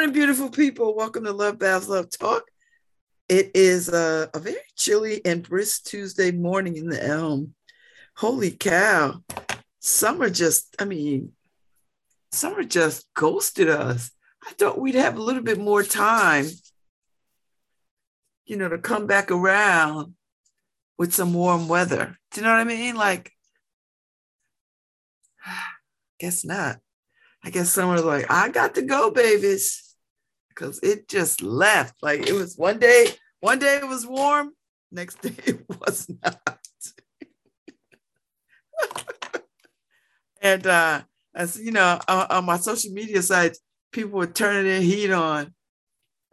Morning, beautiful people. Welcome to Love Babz Love Talk. It is a, a very chilly and brisk Tuesday morning in the Elm. Holy cow. Summer just, I mean, summer just ghosted us. I thought we'd have a little bit more time, you know, to come back around with some warm weather. Do you know what I mean? Like, guess not. I guess someone's like, I got to go, babies. Because it just left. Like it was one day, one day it was warm, next day it was not. and uh as you know, on, on my social media sites, people were turning their heat on.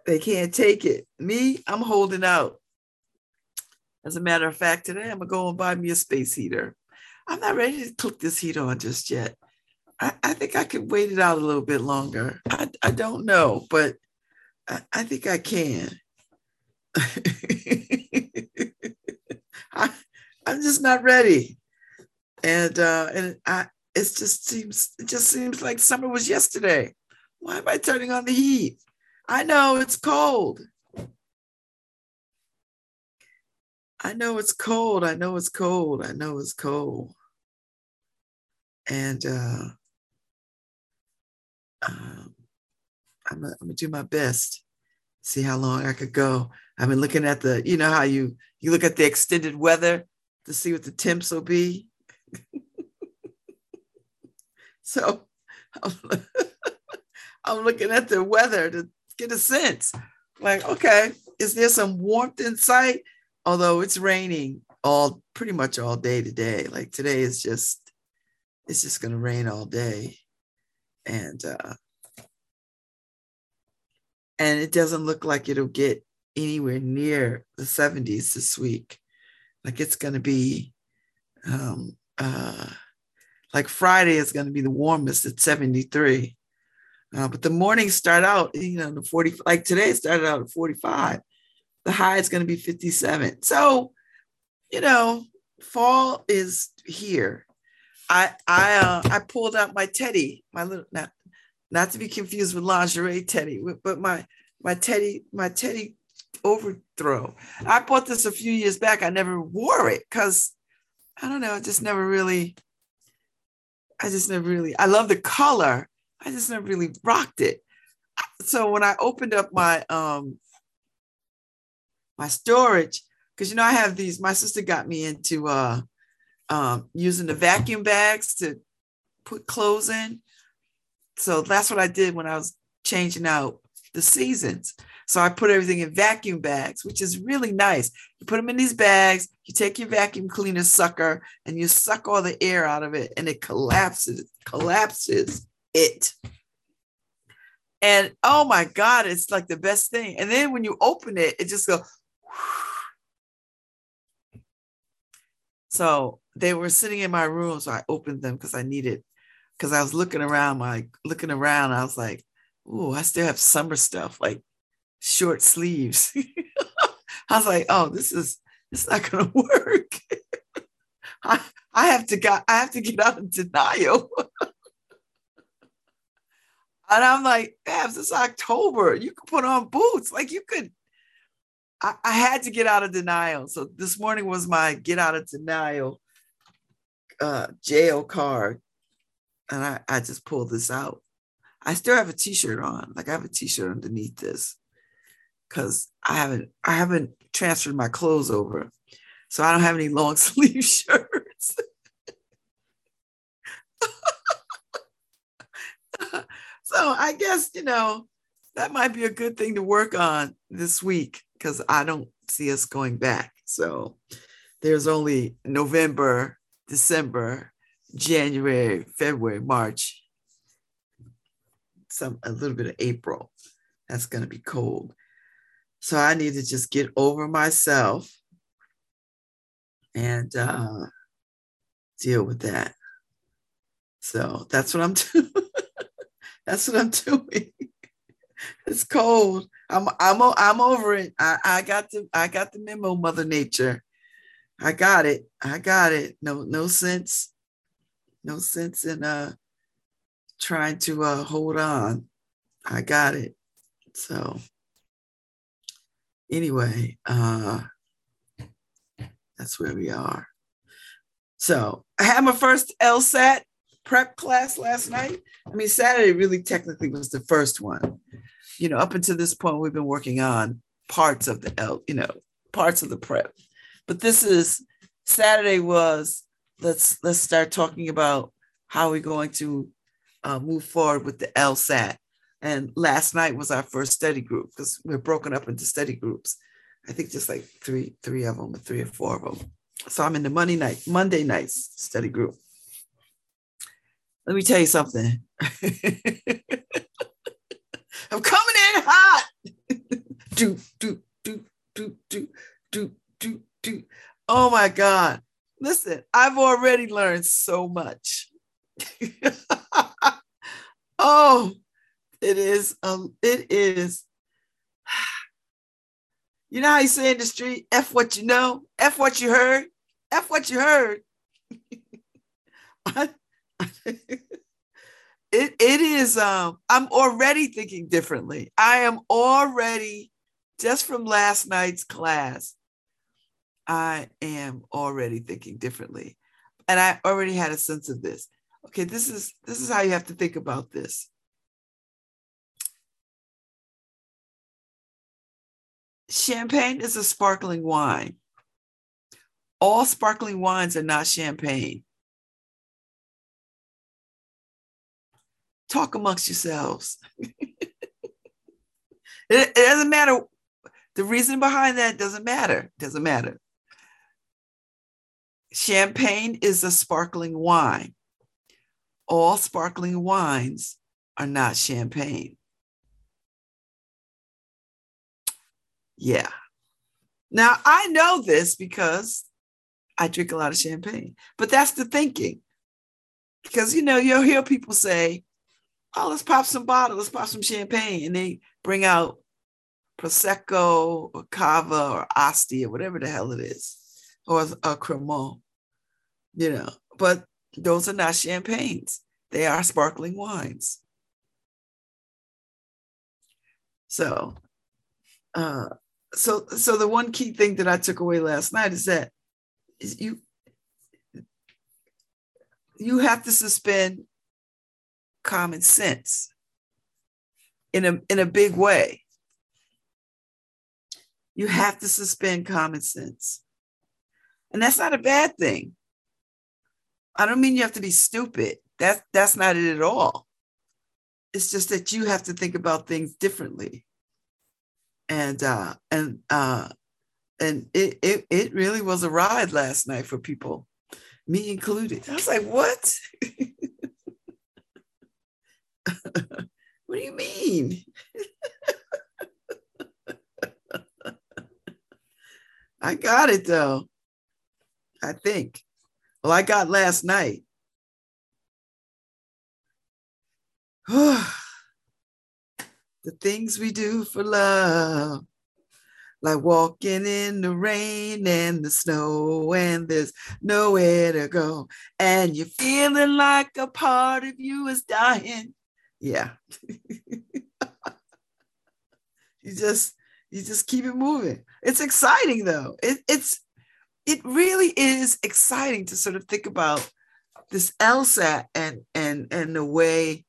They can't take it. Me, I'm holding out. As a matter of fact, today I'm gonna go and buy me a space heater. I'm not ready to click this heat on just yet. I, I think I could wait it out a little bit longer. I, I don't know, but I, I think I can. I, I'm just not ready. And uh, and I it just seems it just seems like summer was yesterday. Why am I turning on the heat? I know it's cold. I know it's cold. I know it's cold. I know it's cold. And uh, um, I'm gonna, I'm gonna do my best. See how long I could go. I've been looking at the, you know how you you look at the extended weather to see what the temps will be. so I'm, I'm looking at the weather to get a sense. Like, okay, is there some warmth in sight? Although it's raining all pretty much all day today. Like today is just it's just gonna rain all day and uh, and it doesn't look like it'll get anywhere near the 70s this week. Like it's going to be, um, uh, like Friday is going to be the warmest at 73. Uh, but the mornings start out, you know, the 40, like today started out at 45. The high is going to be 57. So, you know, fall is here. I I uh, I pulled out my teddy, my little not to be confused with lingerie teddy, but my my teddy my teddy overthrow. I bought this a few years back. I never wore it because I don't know. I just never really. I just never really. I love the color. I just never really rocked it. So when I opened up my um my storage, because you know I have these. My sister got me into uh um, using the vacuum bags to put clothes in. So that's what I did when I was changing out the seasons. So I put everything in vacuum bags, which is really nice. You put them in these bags, you take your vacuum cleaner sucker and you suck all the air out of it and it collapses, collapses it. And oh my God, it's like the best thing. And then when you open it, it just goes. So they were sitting in my room, so I opened them because I needed, because I was looking around, like looking around, I was like, "Ooh, I still have summer stuff, like short sleeves." I was like, "Oh, this is it's not gonna work." I I have to got I have to get out of denial. and I'm like, Babz, it's October. You can put on boots. Like you could. I, I had to get out of denial. So this morning was my get out of denial uh, jail card, and I, I just pulled this out. I still have a T-shirt on. Like I have a T-shirt underneath this because I haven't I haven't transferred my clothes over, so I don't have any long sleeve shirts. so I guess you know that might be a good thing to work on this week because I don't see us going back. So there's only November December, January, February, March, some a little bit of April. That's going to be cold. So I need to just get over myself and uh, deal with that. So that's what I'm doing. that's what I'm doing. it's cold. I'm I'm I'm over it. I, I got the I got the memo, Mother Nature. I got it. I got it. No, no sense. No sense in uh trying to uh hold on. I got it. So anyway, uh that's where we are. So I had my first LSAT prep class last night. I mean, Saturday really technically was the first one. You know, up until this point, we've been working on parts of the L, you know, parts of the prep. But this is Saturday was let's let's start talking about how we're going to uh, move forward with the LSAT. And last night was our first study group because we're broken up into study groups. I think just like three, three of them, or three or four of them. So I'm in the Monday night, Monday nights study group. Let me tell you something. I'm coming in hot. do, do, do, do, do, do, do, do. Oh my God. Listen, I've already learned so much. oh, it is, um, it is. You know how you say in the street, F what you know, F what you heard, F what you heard. it, it is, um, I'm already thinking differently. I am already, just from last night's class, I am already thinking differently. And I already had a sense of this. Okay, this is this is how you have to think about this. Champagne is a sparkling wine. All sparkling wines are not champagne. Talk amongst yourselves. it, it doesn't matter. The reason behind that doesn't matter. Doesn't matter. Champagne is a sparkling wine. All sparkling wines are not champagne. Yeah. Now I know this because I drink a lot of champagne, but that's the thinking. Because you know, you'll hear people say, Oh, let's pop some bottles, let's pop some champagne. And they bring out Prosecco or Cava or Asti or whatever the hell it is, or a Cremant, you know, but those are not champagnes. They are sparkling wines. So, uh, so, so the one key thing that I took away last night is that is you you have to suspend common sense in a in a big way. You have to suspend common sense. And that's not a bad thing. I don't mean you have to be stupid. That, that's not it at all. It's just that you have to think about things differently. And uh, and uh, and it, it it really was a ride last night for people, me included. I was like, what? what do you mean? I got it though. I think. Well, I got last night. the things we do for love, like walking in the rain and the snow, and there's nowhere to go, and you're feeling like a part of you is dying. Yeah. you just you just keep it moving. It's exciting though. It, it's it really is exciting to sort of think about this LSAT and and and the way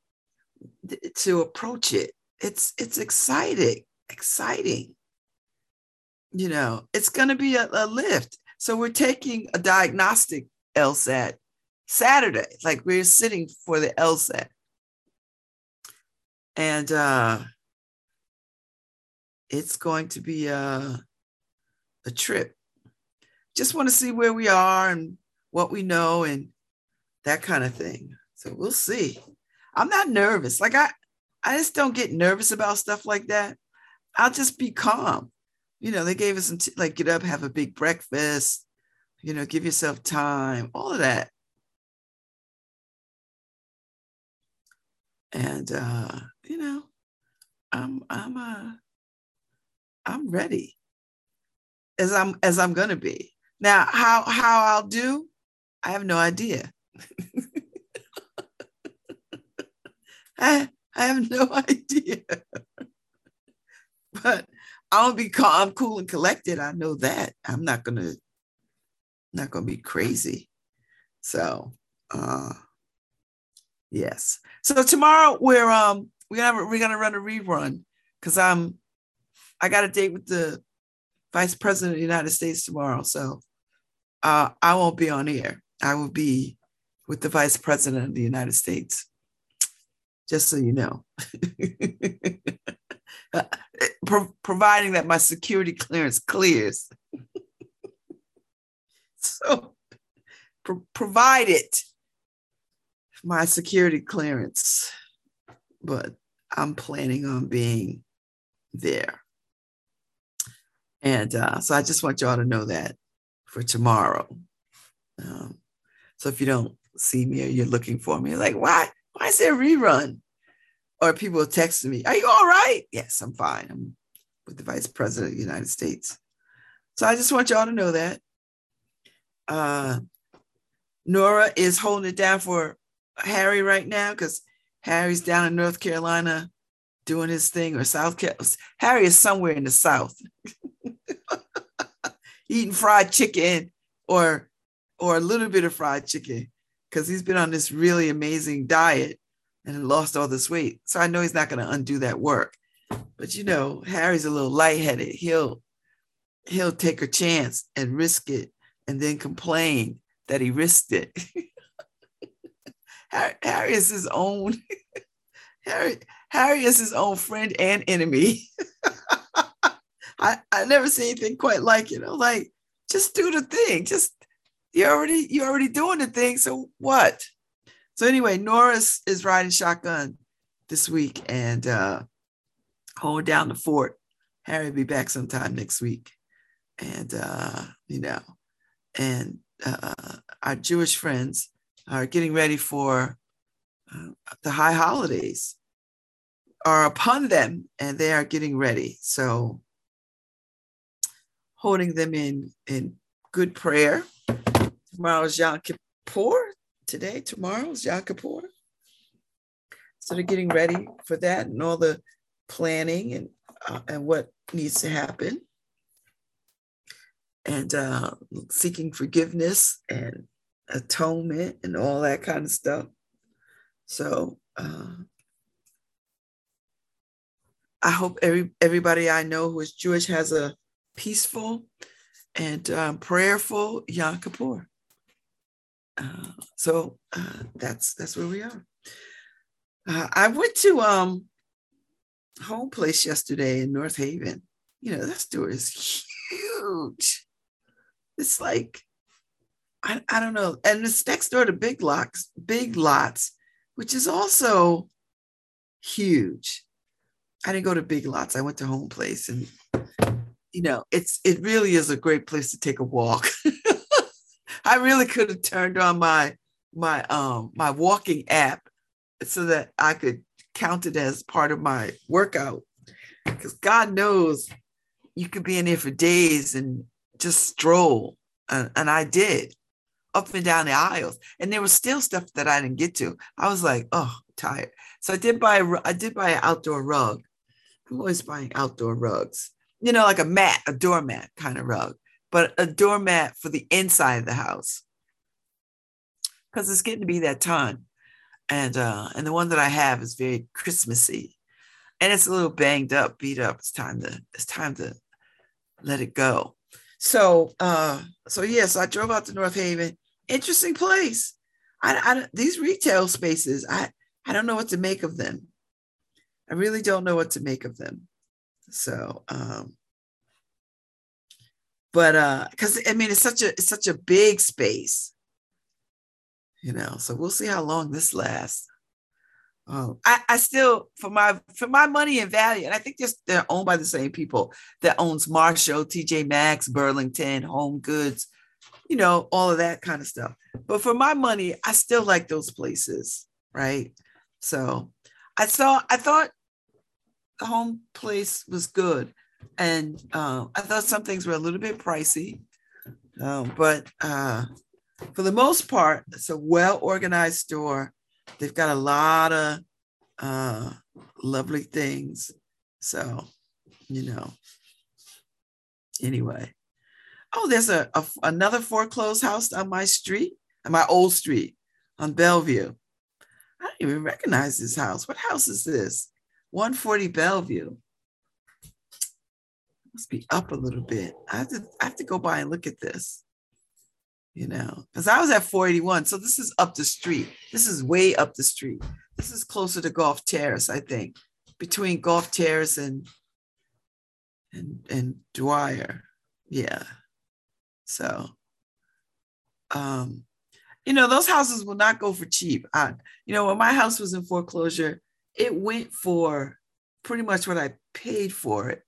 to approach it. It's it's exciting, exciting. You know, it's going to be a, a lift. So we're taking a diagnostic LSAT Saturday, like we're sitting for the LSAT, and uh, it's going to be a a trip. Just want to see where we are and what we know and that kind of thing. So we'll see. I'm not nervous. Like I, I just don't get nervous about stuff like that. I'll just be calm. You know, they gave us some t- like get up, have a big breakfast. You know, give yourself time. All of that. And uh, you know, I'm I'm uh I'm ready as I'm as I'm gonna be. Now, how how I'll do, I have no idea. I, I have no idea. but I'll be calm, cool, and collected. I know that. I'm not gonna not gonna be crazy. So uh yes. So tomorrow we're um we're gonna we're gonna run a rerun because I'm I got a date with the vice president of the United States tomorrow. So uh I won't be on air. I will be with the vice president of the United States. Just so you know. Pro- providing that my security clearance clears. so pro- provided my security clearance, but I'm planning on being there. And uh, so I just want y'all to know that for tomorrow. Um, so if you don't see me or you're looking for me, like, why? Why is there a rerun? Or people texting me, Are you all right? Yes, I'm fine. I'm with the Vice President of the United States. So I just want y'all to know that. Uh, Nora is holding it down for Harry right now because Harry's down in North Carolina doing his thing, or South Carolina. Harry is somewhere in the South eating fried chicken or or a little bit of fried chicken because he's been on this really amazing diet and lost all this weight. So I know he's not going to undo that work. But you know, Harry's a little lightheaded. He'll he'll take a chance and risk it and then complain that he risked it. Harry is his own Harry, Harry is his own friend and enemy. I, I never see anything quite like it. I'm like, just do the thing. Just you already you already doing the thing. So what? So anyway, Norris is riding shotgun this week and uh holding down the fort. Harry will be back sometime next week. And uh, you know, and uh, our Jewish friends are getting ready for uh, the high holidays are upon them and they are getting ready. So holding them in in good prayer. Tomorrow is Yom Kippur. Today, tomorrow is Yom Kippur. So they're getting ready for that and all the planning and uh, and what needs to happen, and uh, seeking forgiveness and atonement and all that kind of stuff. So uh, I hope every everybody I know who is Jewish has a peaceful and um, prayerful Yom Kippur. Uh, so uh, that's that's where we are. Uh, I went to um, home place yesterday in North Haven. You know that store is huge. It's like I, I don't know, and it's next door to Big Lots, Big Lots, which is also huge. I didn't go to Big Lots. I went to Home Place, and you know, it's it really is a great place to take a walk. I really could have turned on my my um my walking app so that I could count it as part of my workout. Because God knows you could be in there for days and just stroll. And, and I did up and down the aisles. And there was still stuff that I didn't get to. I was like, oh, tired. So I did buy I did buy an outdoor rug. I'm always buying outdoor rugs you know, like a mat, a doormat kind of rug, but a doormat for the inside of the house. Because it's getting to be that time. And uh, and the one that I have is very Christmassy. And it's a little banged up, beat up. It's time to, it's time to let it go. So uh, so yes, yeah, so I drove out to North Haven. Interesting place. I, I these retail spaces, I I don't know what to make of them. I really don't know what to make of them. So, um, but uh, because I mean, it's such a it's such a big space, you know. So we'll see how long this lasts. Um, I, I still for my for my money and value, and I think just they're owned by the same people that owns Marshall, TJ Maxx, Burlington, Home Goods, you know, all of that kind of stuff. But for my money, I still like those places, right? So I saw I thought the home place was good. And uh, I thought some things were a little bit pricey, uh, but uh, for the most part, it's a well organized store. They've got a lot of uh, lovely things. So, you know, anyway. Oh, there's a, a another foreclosed house on my street, on my old street on Bellevue. I don't even recognize this house. What house is this? 140 Bellevue. Must be up a little bit. I have to I have to go by and look at this. You know, because I was at 481. So this is up the street. This is way up the street. This is closer to Golf Terrace, I think, between Golf Terrace and and and Dwyer. Yeah. So um you know, those houses will not go for cheap. I, you know, when my house was in foreclosure, it went for pretty much what I paid for it,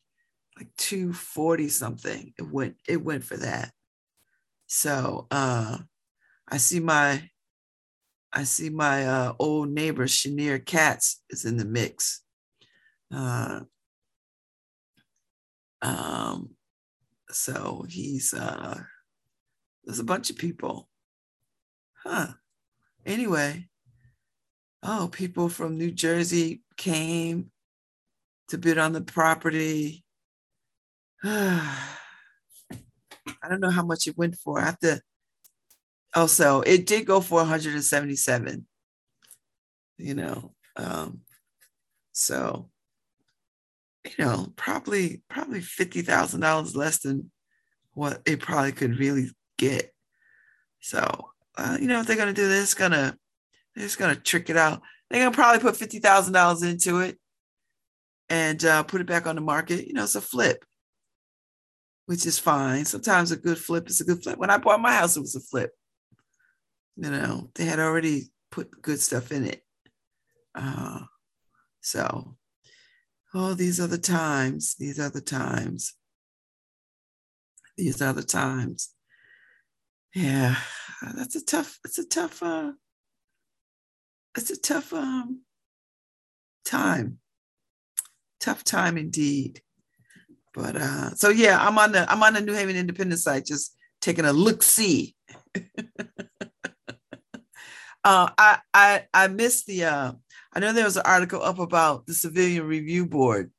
like 240 something. It went, it went for that. So uh I see my I see my uh, old neighbor Shanier Katz is in the mix. Uh, um, so he's uh, there's a bunch of people. Huh. Anyway, oh, people from New Jersey came to bid on the property. I don't know how much it went for. I have to. Also, it did go for 177. You know, um, so you know, probably probably fifty thousand dollars less than what it probably could really get. So, uh, you know, if they're gonna do this, gonna they're just gonna trick it out. They're gonna probably put fifty thousand dollars into it and uh, put it back on the market. You know, it's a flip, which is fine. Sometimes a good flip is a good flip. When I bought my house, it was a flip. You know, they had already put good stuff in it. Uh, so Oh, these are the times. These are the times. These are the times. Yeah, that's a tough, it's a tough, uh, it's a tough um time. Tough time indeed. But uh, so yeah, I'm on the I'm on the New Haven Independent site, just taking a look see. uh, I I I missed the uh, I know there was an article up about the Civilian Review Board.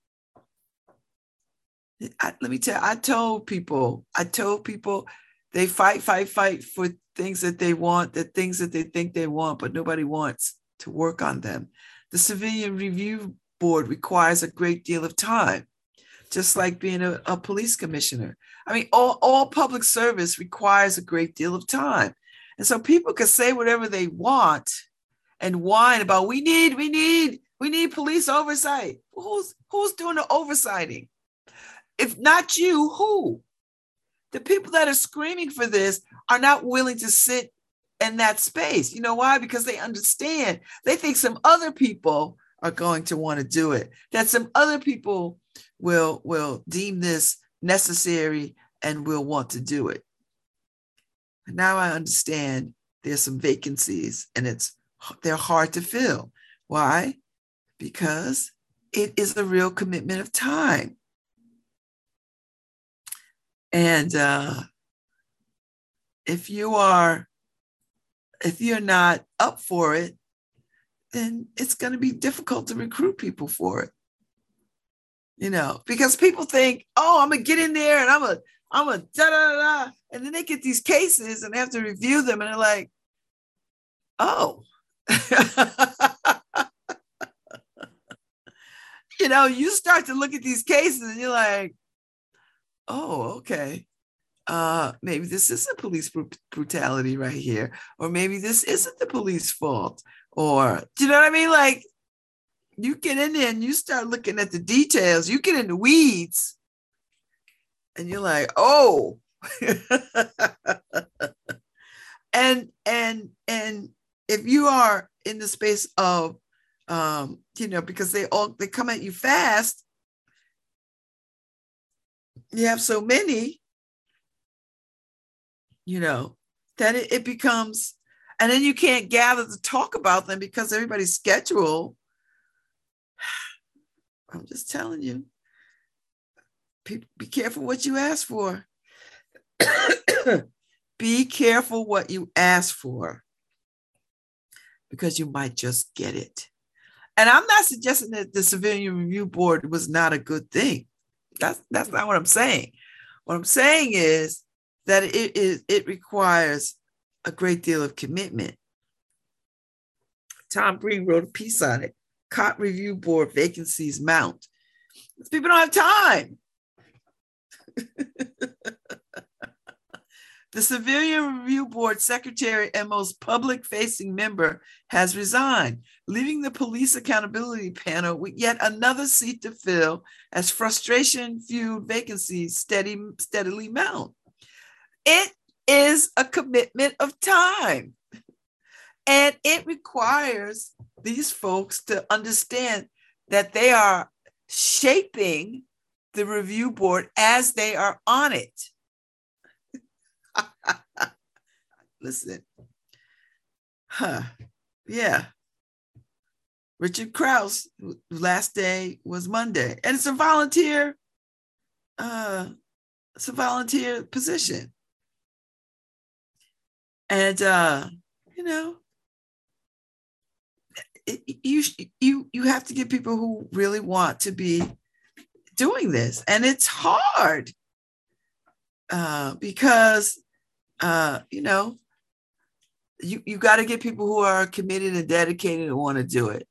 I, let me tell you, I told people, I told people they fight, fight, fight for things that they want, the things that they think they want, but nobody wants to work on them. The Civilian Review Board requires a great deal of time, just like being a, a police commissioner. I mean, all, all public service requires a great deal of time. And so people can say whatever they want and whine about we need, we need, we need police oversight. Who's who's doing the oversighting? If not you, who? The people that are screaming for this are not willing to sit in that space. You know why? Because they understand. They think some other people are going to want to do it. That some other people will will deem this necessary and will want to do it. Now I understand there's some vacancies and it's they're hard to fill. Why? Because it is a real commitment of time. And uh, if you are, if you're not up for it, then it's going to be difficult to recruit people for it. You know, because people think, oh, I'm gonna get in there and I'm a, I'm a da da da, and then they get these cases and they have to review them, and they're like, oh, you know, you start to look at these cases and you're like, oh, okay. Uh, maybe this isn't police brutality right here, or maybe this isn't the police fault, or do you know what I mean? Like, you get in there and you start looking at the details, you get in the weeds, and you're like, oh, and and and if you are in the space of um, you know, because they all they come at you fast. You have so many, you know, then it, it becomes, and then you can't gather to talk about them because everybody's schedule. I'm just telling you, be, be careful what you ask for. be careful what you ask for because you might just get it. And I'm not suggesting that the civilian review board was not a good thing. That's that's not what I'm saying. What I'm saying is that it is it requires a great deal of commitment. Tom Breen wrote a piece on it. COT review board vacancies mount. People don't have time. The Civilian Review Board secretary and most public facing member has resigned, leaving the police accountability panel with yet another seat to fill as frustration fueled vacancies steady, steadily mount. It is a commitment of time. And it requires these folks to understand that they are shaping the review board as they are on it. Listen. Huh. Yeah. Richard Crouse, last day was Monday. And it's a volunteer, uh, it's a volunteer position. And uh, you know, you you you have to get people who really want to be doing this, and it's hard uh, because uh, you know you you got to get people who are committed and dedicated and want to do it.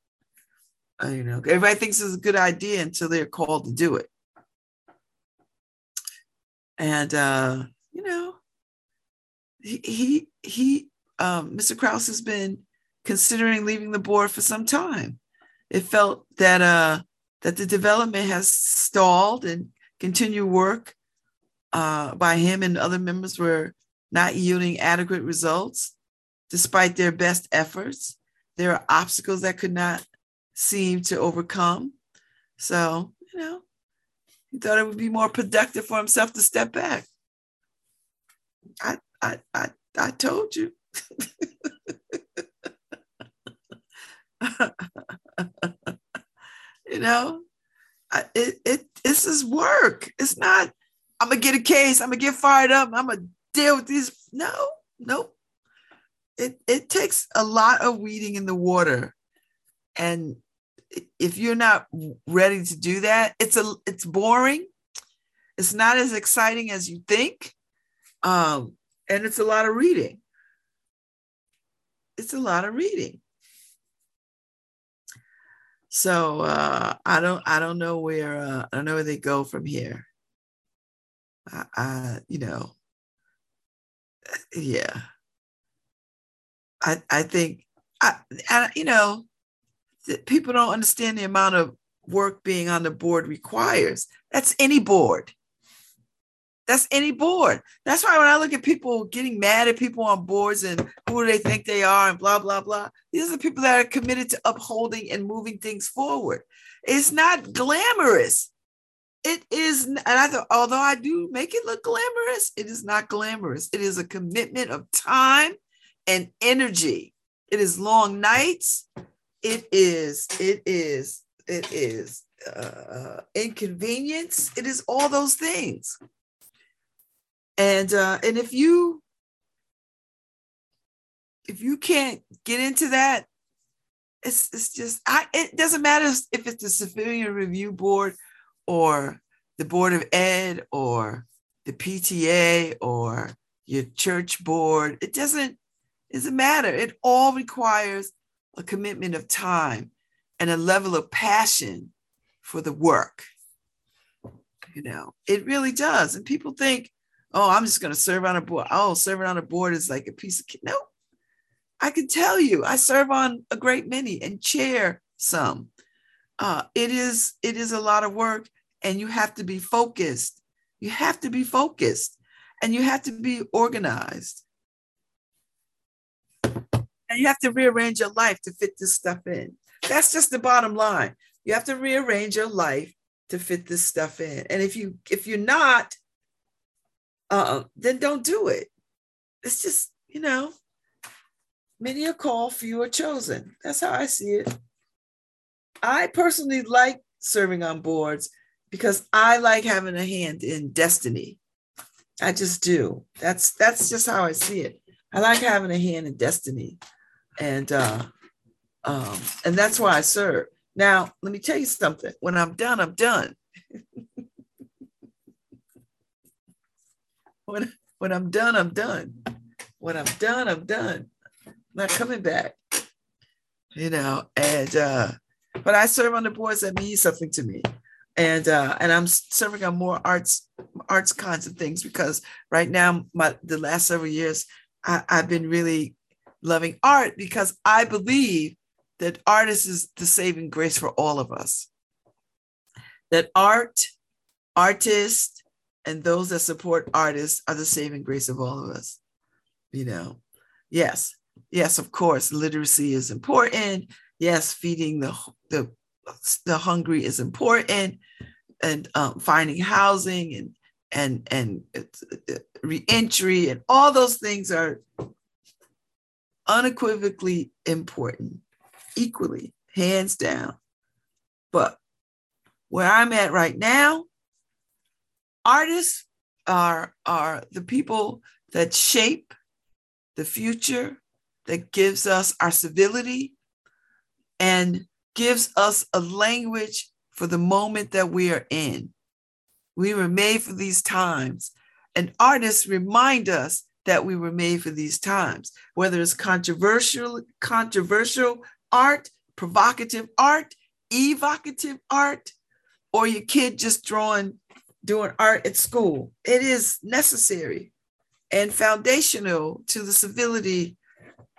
Uh, you know, everybody thinks it's a good idea until they're called to do it. And uh, he he, um, Mr. Crouse has been considering leaving the board for some time. It felt that uh, that the development has stalled and continued work uh, by him and other members were not yielding adequate results despite their best efforts. There are obstacles that could not seem to overcome. So, you know, he thought it would be more productive for himself to step back. I I I, I told you. you know, I, it, it this is work. It's not, I'm gonna get a case, I'm gonna get fired up, I'm gonna deal with these. No, nope. It it takes a lot of weeding in the water. And if you're not ready to do that, it's a it's boring. It's not as exciting as you think. Um, and it's a lot of reading. It's a lot of reading. So uh, I don't I don't know where uh, I don't know where they go from here. I, I you know yeah. I I think I, I you know people don't understand the amount of work being on the board requires. That's any board. That's any board. That's why when I look at people getting mad at people on boards and who they think they are and blah, blah, blah, these are the people that are committed to upholding and moving things forward. It's not glamorous. It is, and I thought, although I do make it look glamorous, it is not glamorous. It is a commitment of time and energy. It is long nights. It is, it is, it is uh, inconvenience. It is all those things. And uh, and if you if you can't get into that, it's it's just I it doesn't matter if it's the civilian review board or the board of ed or the PTA or your church board. It doesn't it doesn't matter. It all requires a commitment of time and a level of passion for the work. You know, it really does. And people think, oh, I'm just going to serve on a board. Oh, serving on a board is like a piece of no. I can tell you, I serve on a great many and chair some. Uh, it is it is a lot of work, and you have to be focused. You have to be focused, and you have to be organized, and you have to rearrange your life to fit this stuff in. That's just the bottom line. You have to rearrange your life to fit this stuff in, and if you if you're not, uh, then don't do it. It's just, you know, many are called, few are chosen. That's how I see it. I personally like serving on boards because I like having a hand in destiny. I just do. That's that's just how I see it. I like having a hand in destiny, and uh, um, and that's why I serve. Now, let me tell you something. When I'm done, I'm done. When, when I'm done, I'm done. When I'm done, I'm done. I'm not coming back. You know, and uh, but I serve on the boards that mean something to me. And uh, and I'm serving on more arts arts kinds of things because right now, my the last several years, I, I've been really loving art because I believe that art is the saving grace for all of us. That art, artists, and those that support artists are the saving grace of all of us. You know, yes, yes, of course, literacy is important. Yes, feeding the the the hungry is important, and um, finding housing and and and uh, reentry and all those things are unequivocally important, equally, hands down. But where I'm at right now, artists are, are the people that shape the future, that gives us our civility and gives us a language for the moment that we are in. We were made for these times. And artists remind us that we were made for these times, whether it's controversial, controversial art, provocative art, evocative art, or your kid just drawing, doing art at school. It is necessary and foundational to the civility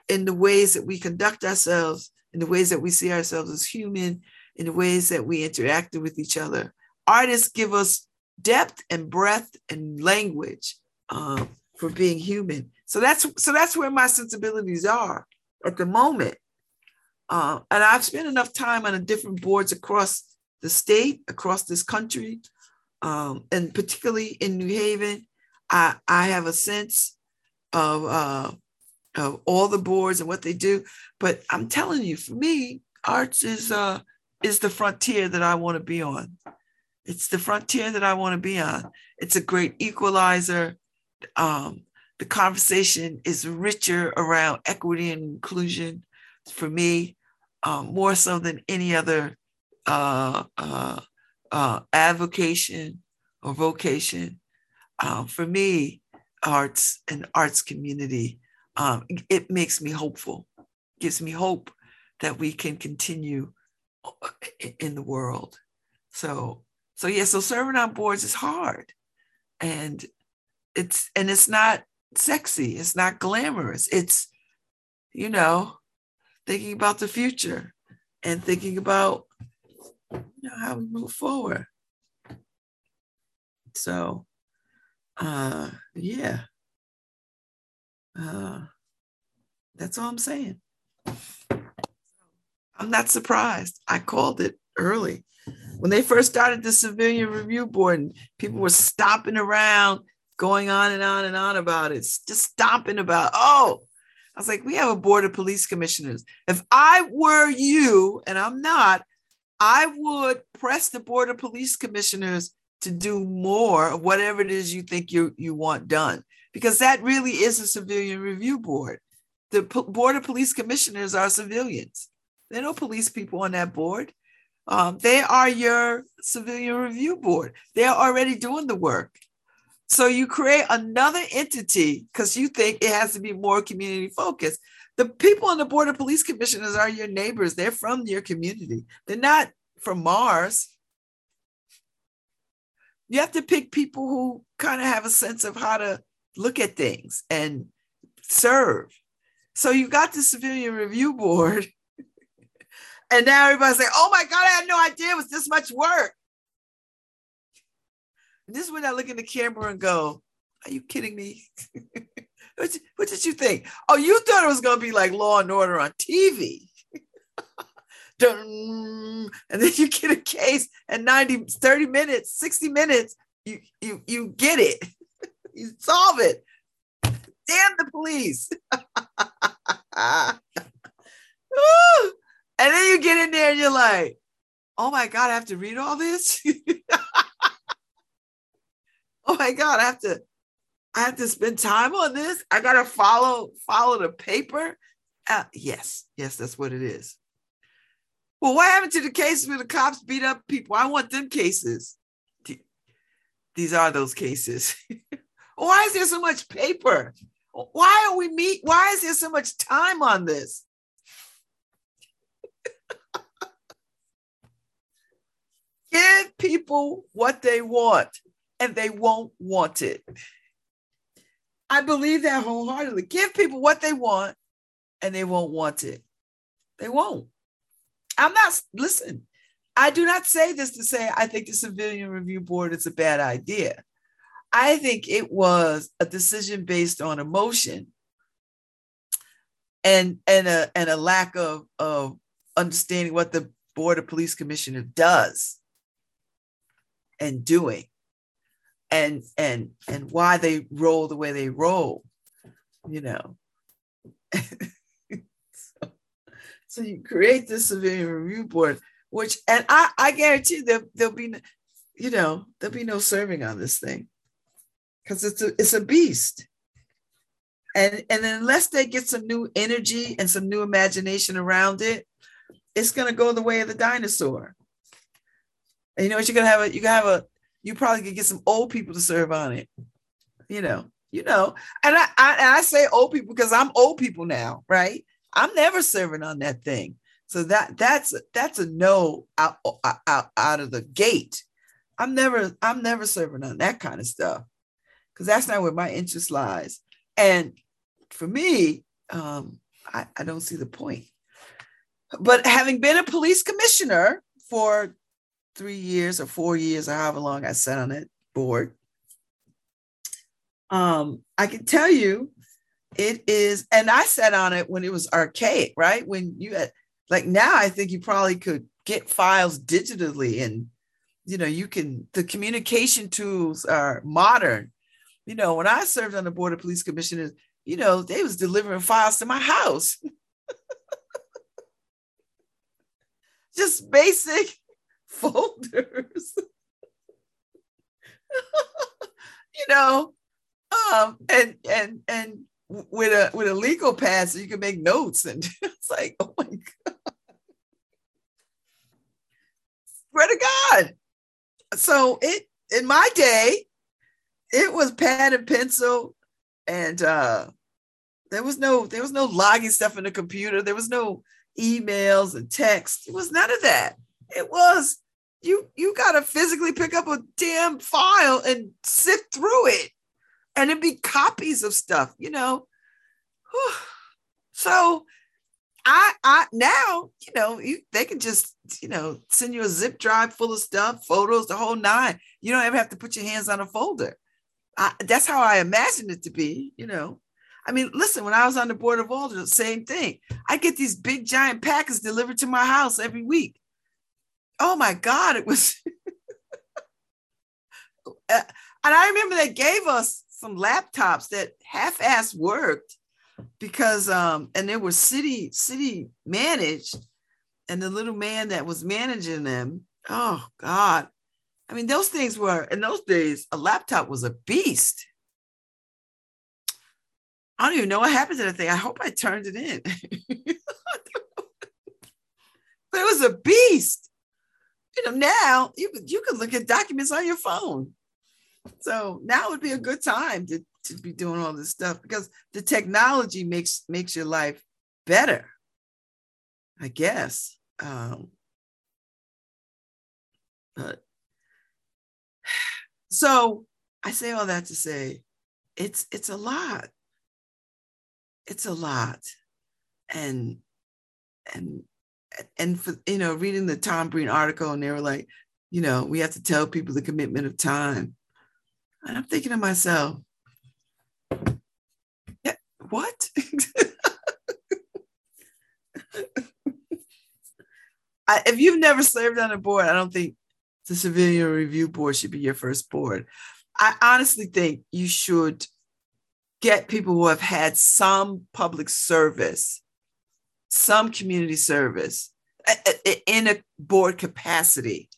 in the ways that we conduct ourselves, in the ways that we see ourselves as human, in the ways that we interact with each other. Artists give us depth and breadth and language. Um, for being human. So that's so that's where my sensibilities are at the moment. Uh, and I've spent enough time on different boards across the state, across this country, um, and particularly in New Haven. I, I have a sense of, uh, of all the boards and what they do. But I'm telling you, for me, arts is uh, is the frontier that I want to be on. It's the frontier that I want to be on. It's a great equalizer um, the conversation is richer around equity and inclusion for me, um, more so than any other uh, uh, uh, avocation or vocation. Um, for me, arts and arts community, um, it makes me hopeful, gives me hope that we can continue uh, in the world. So, so yeah, so serving on boards is hard. And it's and it's not sexy it's not glamorous it's you know thinking about the future and thinking about you know how we move forward. So uh yeah. Uh that's all i'm saying. I'm not surprised. I called it early. When they first started the civilian review board and people were stomping around going on and on and on about it, just stomping about, oh, I was like, we have a board of police commissioners. If I were you, and I'm not, I would press the board of police commissioners to do more of whatever it is you think you, you want done, because that really is a civilian review board. The P- board of police commissioners are civilians. There are no police people on that board. Um, they are your civilian review board. They're already doing the work. So you create another entity because you think it has to be more community focused. The people on the Board of Police Commissioners are your neighbors. They're from your community. They're not from Mars. You have to pick people who kind of have a sense of how to look at things and serve. So you've got the Civilian Review Board. and now everybody's like, oh my God, I had no idea it was this much work. And this is when I look in the camera and go, Are you kidding me? what, what, did you think? Oh, you thought it was going to be like Law and Order on TV. and then you get a case and 90, 30 minutes, 60 minutes, you, you, you get it. you solve it. Damn the police. and then you get in there and you're like, oh my God, I have to read all this? oh my God, I have to, I have to spend time on this. I gotta follow, follow the paper. Uh, yes, yes, that's what it is. Well, what happened to the cases where the cops beat up people? I want them cases. These are those cases. Why is there so much paper? Why are we meet? Why is there so much time on this? Give people what they want, and they won't want it. I believe that wholeheartedly. Give people what they want, and they won't want it. They won't. I'm not, listen, I do not say this to say I think the Civilian Review Board is a bad idea. I think it was a decision based on emotion and and a and a lack of of understanding what the board of police commissioner does and doing and and and why they roll the way they roll you know so, so, you create this civilian review board which and i i guarantee there, there'll be you know there'll be no serving on this thing because it's a it's a beast. And and unless they get some new energy and some new imagination around it, it's gonna go the way of the dinosaur. And you know what you're gonna have a you're gonna have a you probably could get some old people to serve on it. You know, you know, and I, I and I say old people because I'm old people now, right? I'm never serving on that thing. So that that's that's a no out, out, out of the gate. I'm never I'm never serving on that kind of stuff because that's not where my interest lies. And for me, um, I, I don't see the point. But having been a police commissioner for three years or four years or however long I sat on that board, um, I can tell you it is, and I sat on it when it was archaic, right? When you had, like now, I think you probably could get files digitally and you know you can the communication tools are modern you know, when I served on the board of police commissioners, you know, they was delivering files to my house. Just basic folders. you know, um, and and and with a with a legal pass, you can make notes, and it's like, oh my god, swear to God. So it in my day, it was pad and pencil and uh there was no there was no logging stuff in the computer there was no emails and text it was none of that it was you you got to physically pick up a damn file and sift through it and it'd be copies of stuff you know so i i now you know you, they can just you know send you a zip drive full of stuff photos the whole nine you don't ever have to put your hands on a folder I, that's how I imagined it to be, you know. I mean, listen, when I was on the board of alders, same thing. I get these big giant packets delivered to my house every week. Oh my God, it was. Uh, and I remember they gave us some laptops that half-ass worked because um and they were city city managed and the little man that was managing them oh god I mean, those things were, in those days, a laptop was a beast. I don't even know what happened to that thing. I hope I turned it in. but it was a beast. You know, now you, you can look at documents on your phone. So now would be a good time to, to be doing all this stuff because the technology makes makes your life better, I guess. Um, but so I say all that to say it's it's a lot. It's a lot. And and and for you know, reading the Tom Breen article, and they were like, you know, we have to tell people the commitment of time. And I'm thinking to myself, yeah, what? I, if you've never served on a board, I don't think the Civilian Review Board should be your first board. I honestly think you should get people who have had some public service, some community service in a board capacity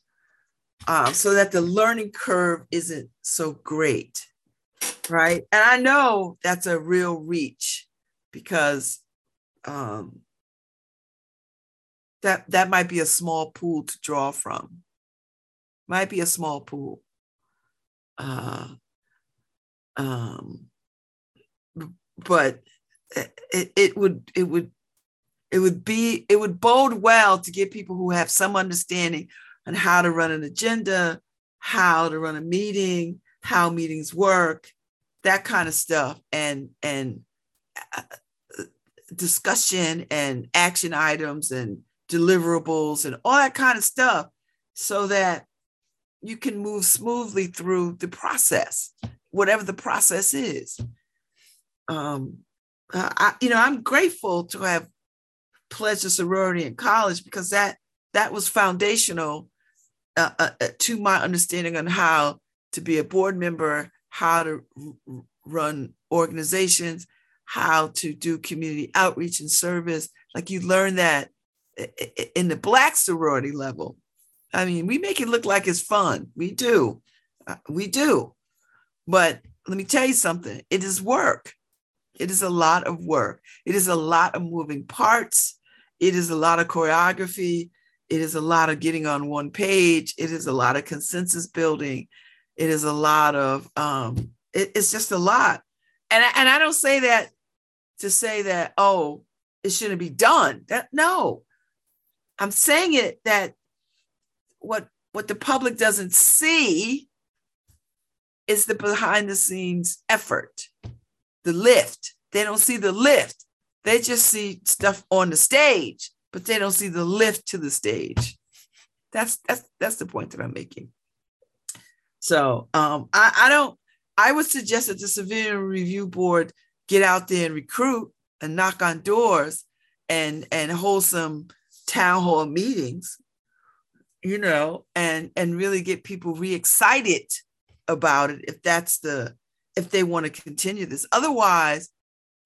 um, so that the learning curve isn't so great, right? And I know that's a real reach because um, that that might be a small pool to draw from. Might be a small pool. Uh, um, but it, it would it would it would be it would bode well to get people who have some understanding on how to run an agenda, how to run a meeting, how meetings work, that kind of stuff, and and uh, discussion and action items and deliverables and all that kind of stuff, so that you can move smoothly through the process, whatever the process is. Um, I, you know, I'm grateful to have pledged a sorority in college because that that was foundational uh, uh, uh to my understanding on how to be a board member, how to run organizations, how to do community outreach and service. Like you learn that in the Black sorority level. I mean, we make it look like it's fun. We do. Uh, we do. But let me tell you something it is work. It is a lot of work. It is a lot of moving parts. It is a lot of choreography. It is a lot of getting on one page. It is a lot of consensus building. It is a lot of, um, it, it's just a lot. And I, and I don't say that to say that, oh, it shouldn't be done. That no, I'm saying it that what what the public doesn't see is the behind the scenes effort the lift. They don't see the lift. They just see stuff on the stage, but they don't see the lift to the stage. That's that's that's the point that I'm making. So um, I, I don't. I would suggest that the Civilian Review Board get out there and recruit and knock on doors and and hold some town hall meetings, you know, and and really get people re-excited about it if that's the if they want to continue this. Otherwise,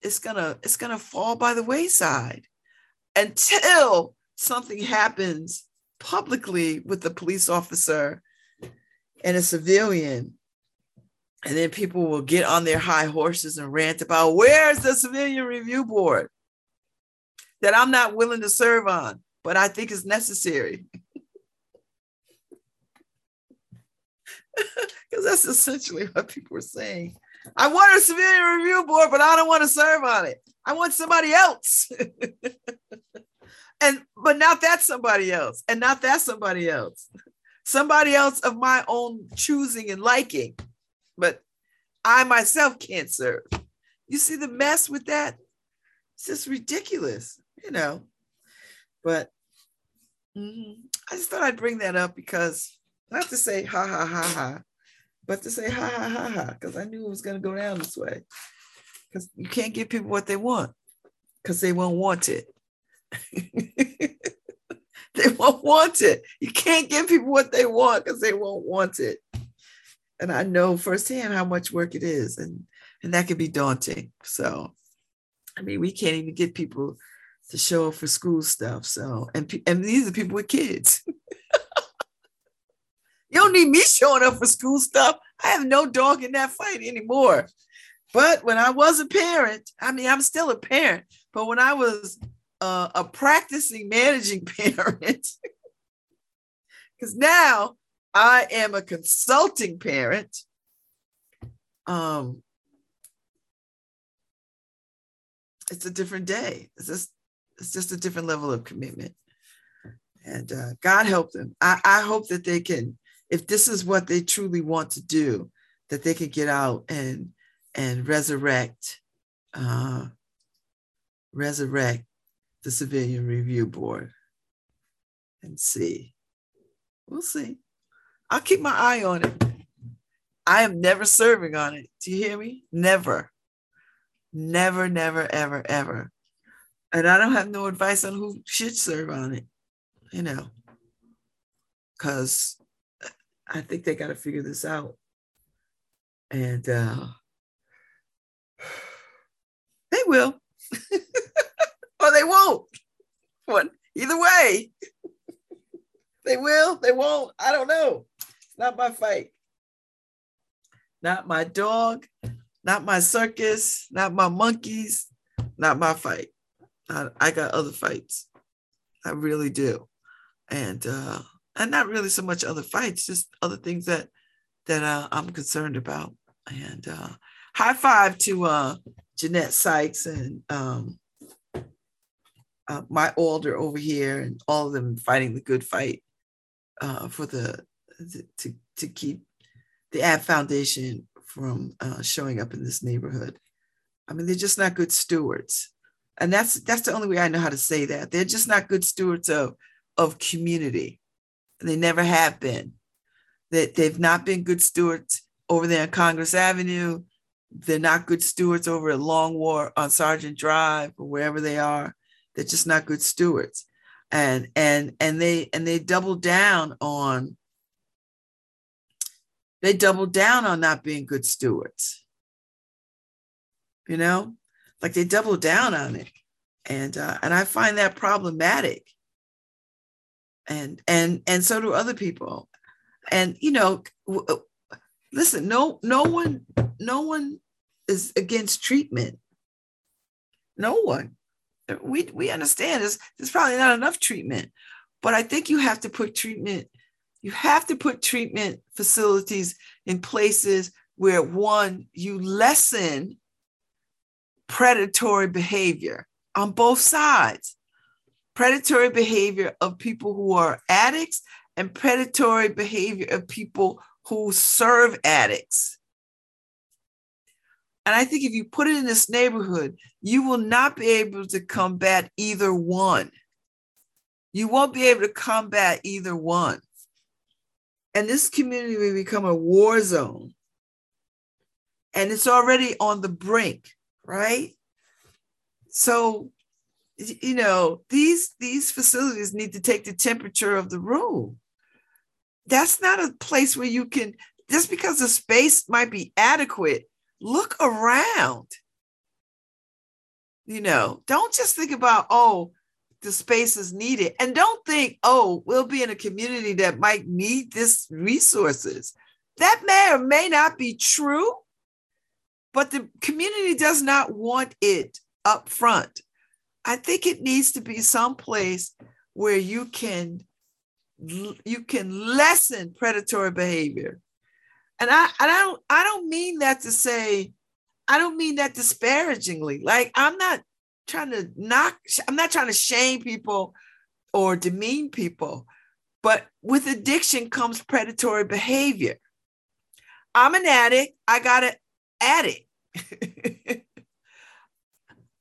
it's gonna it's gonna fall by the wayside until something happens publicly with the police officer and a civilian and then people will get on their high horses and rant about where's the civilian review board that i'm not willing to serve on but i think is necessary because that's essentially what people were saying. I want a civilian review board, but I don't want to serve on it. I want somebody else. and but not that somebody else, and not that somebody else. Somebody else of my own choosing and liking, but I myself can't serve. You see the mess with that? It's just ridiculous, you know. But mm-hmm. I just thought I'd bring that up because not to say ha ha ha ha, but to say ha ha ha ha, because I knew it was going to go down this way. Because you can't give people what they want because they won't want it. they won't want it. You can't give people what they want because they won't want it. And I know firsthand how much work it is, and and that can be daunting. So, I mean, we can't even get people to show up for school stuff. So, and and these are people with kids. You don't need me showing up for school stuff. I have no dog in that fight anymore. But when I was a parent, I mean, I'm still a parent, but when I was uh, a practicing managing parent, because now I am a consulting parent, um, it's a different day. It's just, it's just a different level of commitment. And uh, God help them. I, I hope that they can if this is what they truly want to do, that they could get out and and resurrect, uh, resurrect the Civilian Review Board and see. We'll see. I'll keep my eye on it. I am never serving on it. Do you hear me? Never. Never, never, ever, ever. And I don't have no advice on who should serve on it, you know, because I think they got to figure this out. And uh, they will, or they won't. What? Either way, they will, they won't. I don't know. Not my fight. Not my dog, not my circus, not my monkeys, not my fight. I, I got other fights. I really do. And uh, and not really so much other fights, just other things that that uh, I'm concerned about. And uh, high five to uh, Jeanette Sykes and um, uh, my older over here, and all of them fighting the good fight uh, for the to to keep the APT Foundation from uh, showing up in this neighborhood. I mean, they're just not good stewards, and that's that's the only way I know how to say that. They're just not good stewards of of community. They never have been. That they, they've not been good stewards over there on Congress Avenue. They're not good stewards over at Long Wharf on Sargent Drive or wherever they are. They're just not good stewards. And and and they and they double down on they double down on not being good stewards. You know, like they double down on it, and uh, and I find that problematic. And and and so do other people, and you know, uh, listen, no no one no one is against treatment. No one. We we understand there's there's probably not enough treatment, but I think you have to put treatment you have to put treatment facilities in places where one, you lessen predatory behavior on both sides predatory behavior of people who are addicts and predatory behavior of people who serve addicts. And I think if you put it in this neighborhood, you will not be able to combat either one. You won't be able to combat either one and this community will become a war zone. And it's already on the brink, right? So, you know, these these facilities need to take the temperature of the room. That's not a place where you can just because the space might be adequate, look around. You know, don't just think about, oh, the space is needed. And don't think, oh, we'll be in a community that might need this resources. That may or may not be true, but the community does not want it up front. I think it needs to be someplace where you can you can lessen predatory behavior. And I, and I don't I don't mean that to say I don't mean that disparagingly. Like I'm not trying to knock, I'm not trying to shame people or demean people, but with addiction comes predatory behavior. I'm an addict, I got an addict.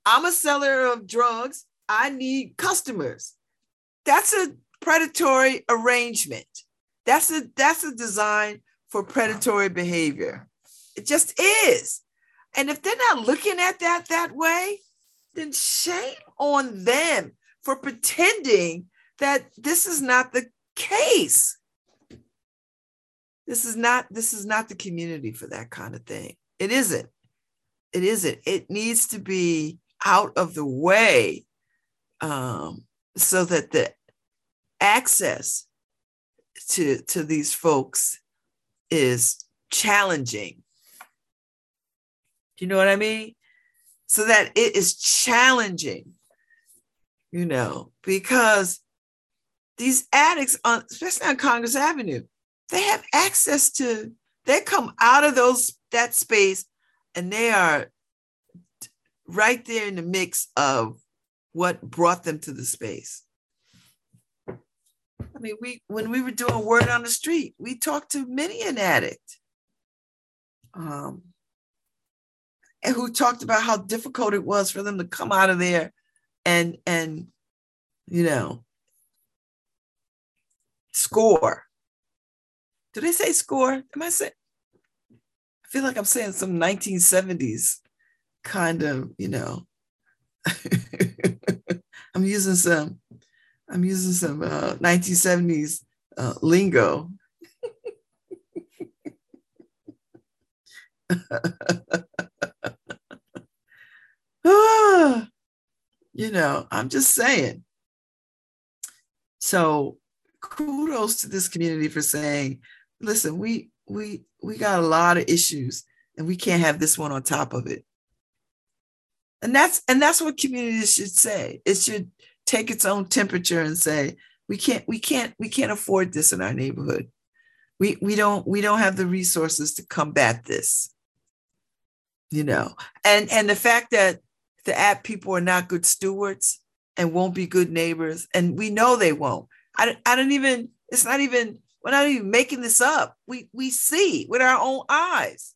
I'm a seller of drugs, I need customers. That's a predatory arrangement. That's a that's a design for predatory behavior. It just is. And if they're not looking at that that way, then shame on them for pretending that this is not the case. This is not this is not the community for that kind of thing. It isn't. It isn't. It needs to be out of the way um, so that the access to to these folks is challenging. Do you know what I mean? so that it is challenging, you know, because these addicts on especially on Congress Avenue, they have access to, they come out of those that space and they are right there in the mix of what brought them to the space. I mean, we when we were doing word on the street, we talked to many an addict. Um, and who talked about how difficult it was for them to come out of there and and you know score. Do they say score? Am I saying? I feel like I'm saying some 1970s kind of, you know. I'm using some, I'm using some uh, 1970s uh, lingo. you know, I'm just saying. So kudos to this community for saying, listen, we we we got a lot of issues and we can't have this one on top of it. And that's and that's what communities should say. It should take its own temperature and say, we can't, we can't, we can't afford this in our neighborhood. We we don't we don't have the resources to combat this. You know, and and the fact that the APT people are not good stewards and won't be good neighbors, and we know they won't. I, I don't even, it's not even, we're not even making this up. We we see with our own eyes.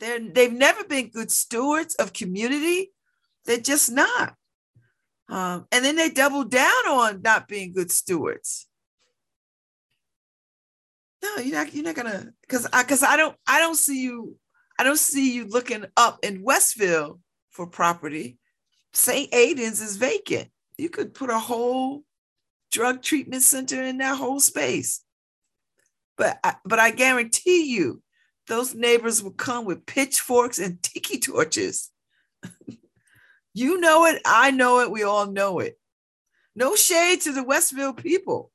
They're they've never been good stewards of community. They're just not. Um, and then they double down on not being good stewards. No, you're not. You're not gonna because I because I don't I don't see you. I don't see you looking up in Westville for property. St. Aedan's is vacant. You could put a whole drug treatment center in that whole space. But I, but I guarantee you, those neighbors will come with pitchforks and tiki torches. You know it, I know it, we all know it. No shade to the Westville people.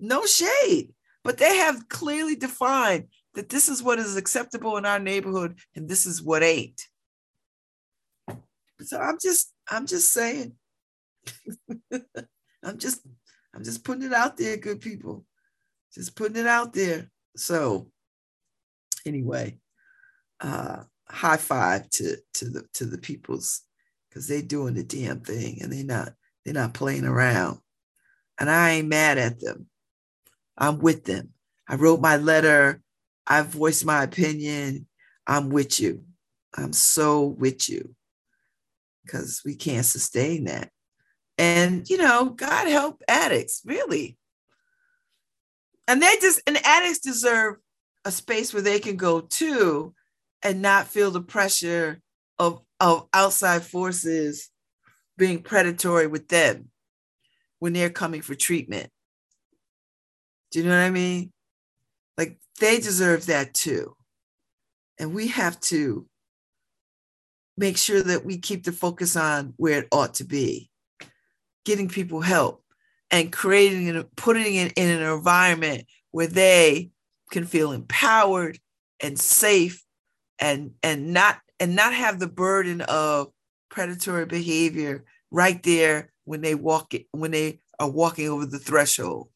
No shade. But they have clearly defined that this is what is acceptable in our neighborhood and this is what ain't. So I'm just, I'm just saying. I'm just, I'm just putting it out there, good people. Just putting it out there. So anyway, uh, high five to to the to the peoples because they're doing the damn thing and they're not they're not playing around. And I ain't mad at them. I'm with them. I wrote my letter. I voiced my opinion. I'm with you. I'm so with you because we can't sustain that. And, you know, God help addicts, really. And they just, and addicts deserve a space where they can go to and not feel the pressure of, of outside forces being predatory with them when they're coming for treatment. Do you know what I mean? Like they deserve that too. And we have to make sure that we keep the focus on where it ought to be getting people help and creating and putting it in an environment where they can feel empowered and safe and and not and not have the burden of predatory behavior right there when they walk it when they are walking over the threshold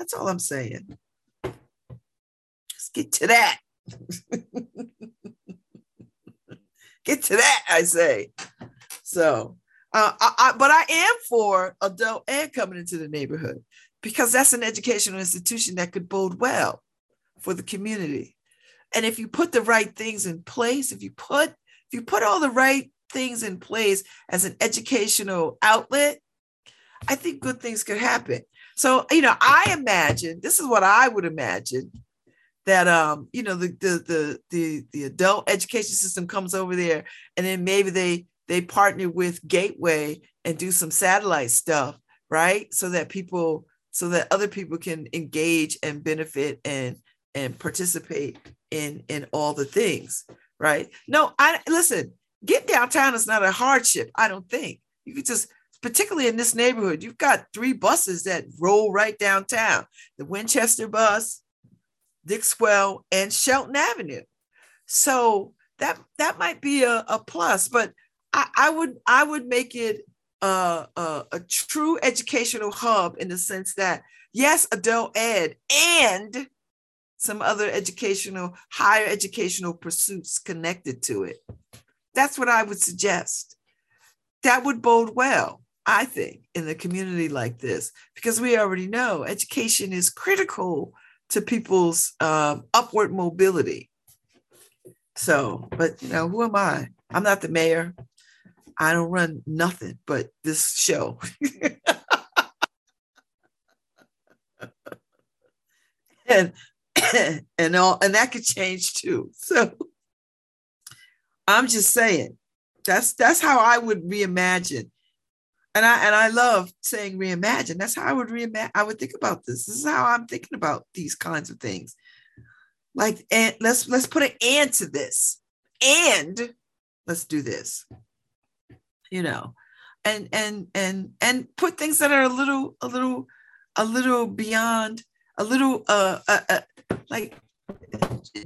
that's all I'm saying. Let's get to that. get to that, I say. So, uh, I, I, but I am for adult ed coming into the neighborhood because that's an educational institution that could bode well for the community. And if you put the right things in place, if you put if you put all the right things in place as an educational outlet, I think good things could happen. So, you know, I imagine this is what I would imagine that um, you know, the the the the the adult education system comes over there and then maybe they they partner with Gateway and do some satellite stuff, right? So that people so that other people can engage and benefit and and participate in in all the things, right? No, I listen, get downtown is not a hardship, I don't think. You could just particularly in this neighborhood, you've got three buses that roll right downtown the Winchester bus, Dixwell, and Shelton Avenue. So that that might be a, a plus, but I, I would I would make it a, a, a true educational hub in the sense that yes, adult ed and some other educational, higher educational pursuits connected to it. That's what I would suggest. That would bode well. I think, in a community like this, because we already know education is critical to people's um, upward mobility. So, but you know, who am I? I'm not the mayor. I don't run nothing but this show. and and all and that could change too. So I'm just saying that's that's how I would reimagine and I and I love saying reimagine. That's how I would reimagine. I would think about this. This is how I'm thinking about these kinds of things. Like, and let's let's put an and to this, and let's do this. You know, and and and and put things that are a little a little a little beyond a little uh, uh, uh like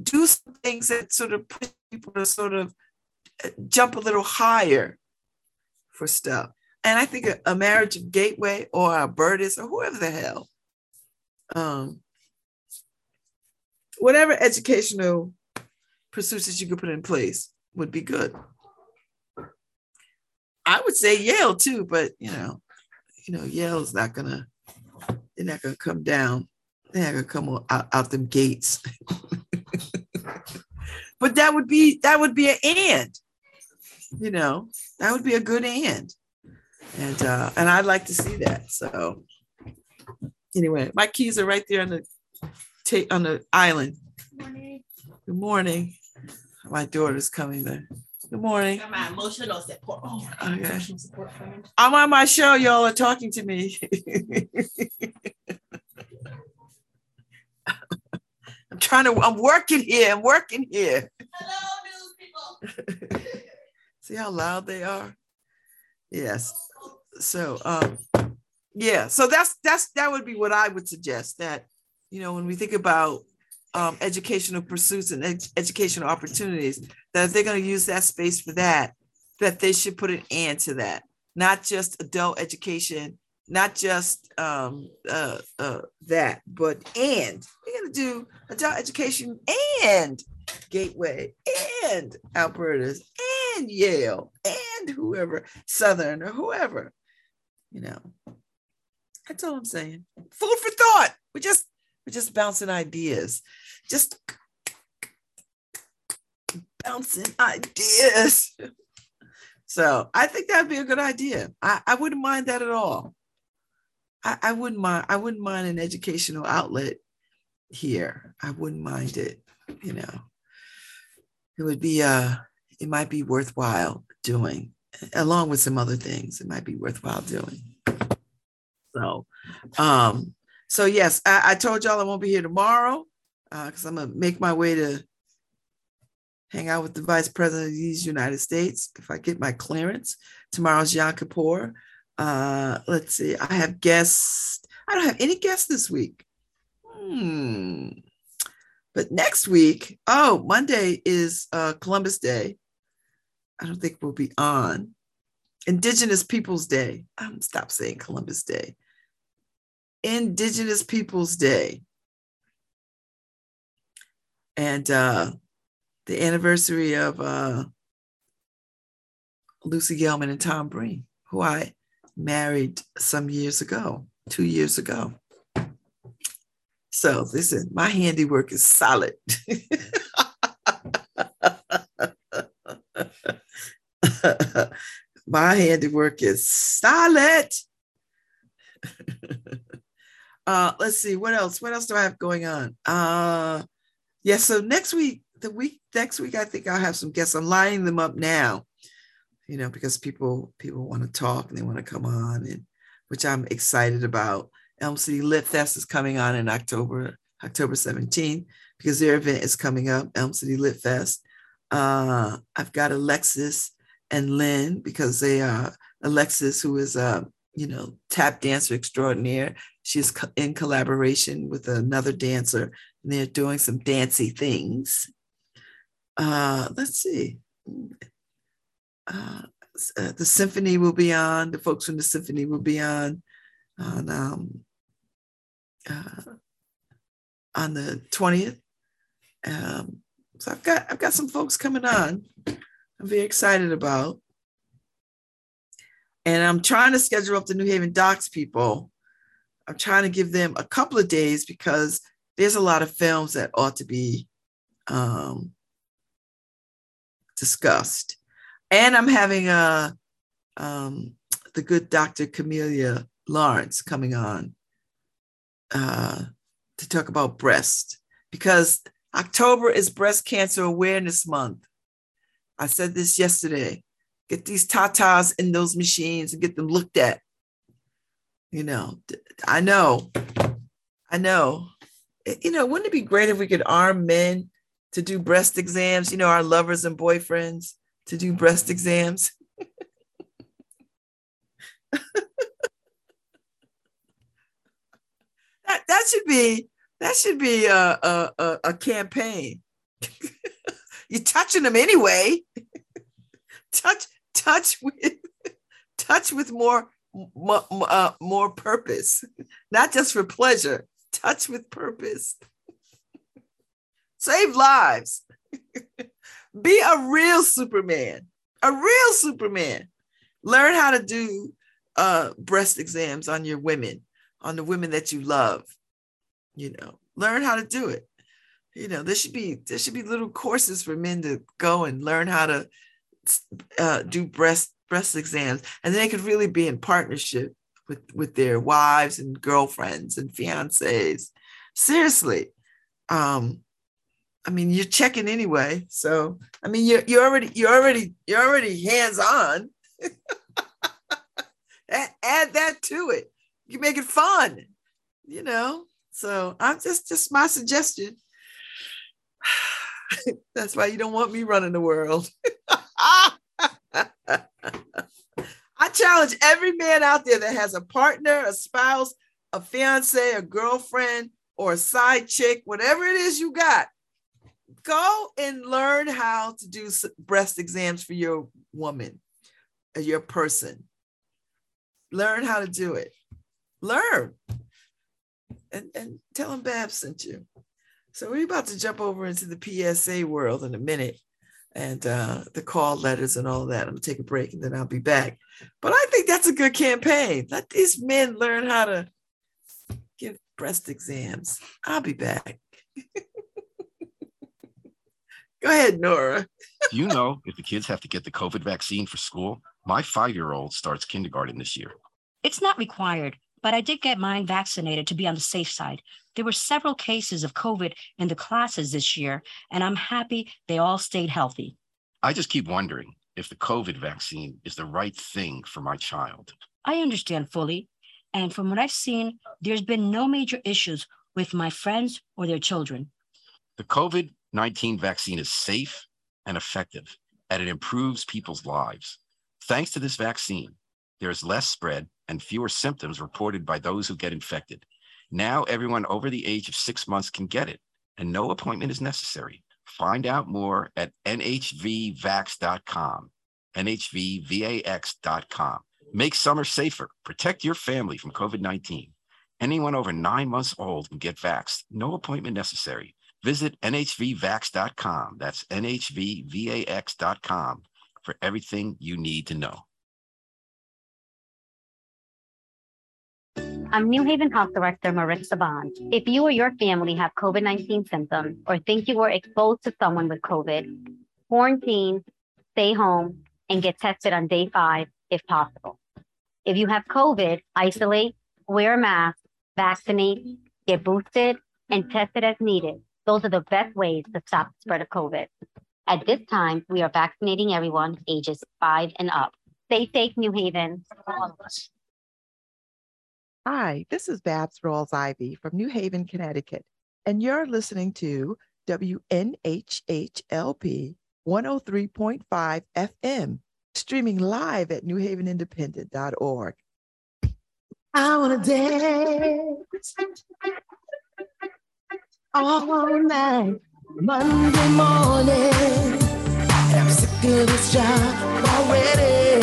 do some things that sort of push people to sort of uh, jump a little higher for stuff and I think a, a marriage of Gateway or Albertus or whoever the hell, um, whatever educational pursuits that you could put in place would be good. I would say Yale too, but you know, you know, Yale's not gonna, they're not gonna come down. Gonna come out, out them gates. but that would be that would be an and, you know, that would be a good and. And uh, and I'd like to see that. So anyway, my keys are right there on the ta- on the island. Good morning. Good morning. My daughter's coming there. Good morning. My emotional support. Oh, okay. Emotional support friend. I'm on my show. Y'all are talking to me. I'm trying to. I'm working here. I'm working here. Hello, news people. See how loud they are. Yes. So, um, yeah. So that's that's that would be what I would suggest. That you know, when we think about um, educational pursuits and ed- educational opportunities, that if they're going to use that space for that, that they should put an end to that, not just adult education, not just um, uh, uh, that, but and we're going to do adult education and Gateway and Albertus and Yale and whoever, Southern or whoever, you know. That's all I'm saying. Food for thought. We just we're just bouncing ideas. Just bouncing ideas. So I think that'd be a good idea. I, I wouldn't mind that at all. I, I wouldn't mind, I wouldn't mind an educational outlet here. I wouldn't mind it, you know. It would be uh it might be worthwhile doing, along with some other things. It might be worthwhile doing. So um so yes, I, I told y'all I won't be here tomorrow because uh, I'm gonna make my way to hang out with the Vice President of the United States if I get my clearance. Tomorrow's Yom Kippur. Uh, let's see, I have guests. I don't have any guests this week. Hmm. But next week, oh, Monday is uh, Columbus Day. I don't think we'll be on. Indigenous Peoples Day. I'm stop saying Columbus Day. Indigenous Peoples Day. And uh, the anniversary of uh, Lucy Gellman and Tom Breen, who I married some years ago, two years ago. So listen, my handiwork is solid. my handiwork is solid. Uh, let's see what else. What else do I have going on? Uh, yeah. So next week, the week next week, I think I'll have some guests. I'm lining them up now. You know, because people people want to talk and they want to come on, and which I'm excited about. Elm City Lit Fest is coming on in October October 17th because their event is coming up. Elm City Lit Fest. Uh, I've got Alexis and Lynn because they are Alexis, who is a you know tap dancer extraordinaire. She's in collaboration with another dancer, and they're doing some dancey things. Uh, let's see. Uh, the symphony will be on. The folks from the symphony will be on on um, uh, on the twentieth. Um, so I've got I've got some folks coming on. I'm very excited about, and I'm trying to schedule up the New Haven Docs people I'm trying to give them a couple of days because there's a lot of films that ought to be um, discussed. And I'm having a um, the good Dr. Camelia Lawrence coming on uh, to talk about breast because October is Breast Cancer Awareness Month. I said this yesterday. Get these tatas in those machines and get them looked at you know, I know, I know. You know, wouldn't it be great if we could arm men to do breast exams? You know, our lovers and boyfriends to do breast exams. that that should be that should be a a, a campaign. You're touching them anyway. touch touch with touch with more uh, more purpose, not just for pleasure. Touch with purpose. Save lives. Be a real Superman. A real Superman. Learn how to do uh, breast exams on your women, on the women that you love. You know, learn how to do it. You know, there should be there should be little courses for men to go and learn how to uh, do breast breast exams, and they could really be in partnership with with their wives and girlfriends and fiancés. Seriously, um, I mean, you're checking anyway, so I mean, you're you're already you're already you're already hands on. Add that to it. You make it fun, you know. So I'm just just my suggestion. That's why you don't want me running the world. I challenge every man out there that has a partner, a spouse, a fiance, a girlfriend, or a side chick, whatever it is you got, go and learn how to do breast exams for your woman, uh, your person. Learn how to do it. Learn. And, and tell them Bab sent you. So we're about to jump over into the PSA world in a minute and uh, the call letters and all that. I'm gonna take a break and then I'll be back. But I think that's a good campaign. Let these men learn how to give breast exams. I'll be back. Go ahead, Nora. Do you know if the kids have to get the COVID vaccine for school? My five year old starts kindergarten this year. It's not required, but I did get mine vaccinated to be on the safe side. There were several cases of COVID in the classes this year, and I'm happy they all stayed healthy. I just keep wondering if the COVID vaccine is the right thing for my child. I understand fully. And from what I've seen, there's been no major issues with my friends or their children. The COVID 19 vaccine is safe and effective, and it improves people's lives. Thanks to this vaccine, there is less spread and fewer symptoms reported by those who get infected. Now, everyone over the age of six months can get it, and no appointment is necessary. Find out more at nhvvax.com. nhvvax.com. Make summer safer. Protect your family from COVID 19. Anyone over nine months old can get vaxxed. No appointment necessary. Visit nhvvax.com. That's nhvvax.com for everything you need to know. I'm New Haven Health Director Maritza Bond. If you or your family have COVID 19 symptoms or think you were exposed to someone with COVID, quarantine, stay home, and get tested on day five if possible. If you have COVID, isolate, wear a mask, vaccinate, get boosted, and test it as needed those are the best ways to stop the spread of COVID. At this time, we are vaccinating everyone ages five and up. Stay safe, New Haven. Hi, this is Babz Rawls-Ivy from New Haven, Connecticut, and you're listening to WNHHLP 103.5 FM, streaming live at newhavenindependent.org. I want to dance all night, Monday morning. And I'm sick of this job already.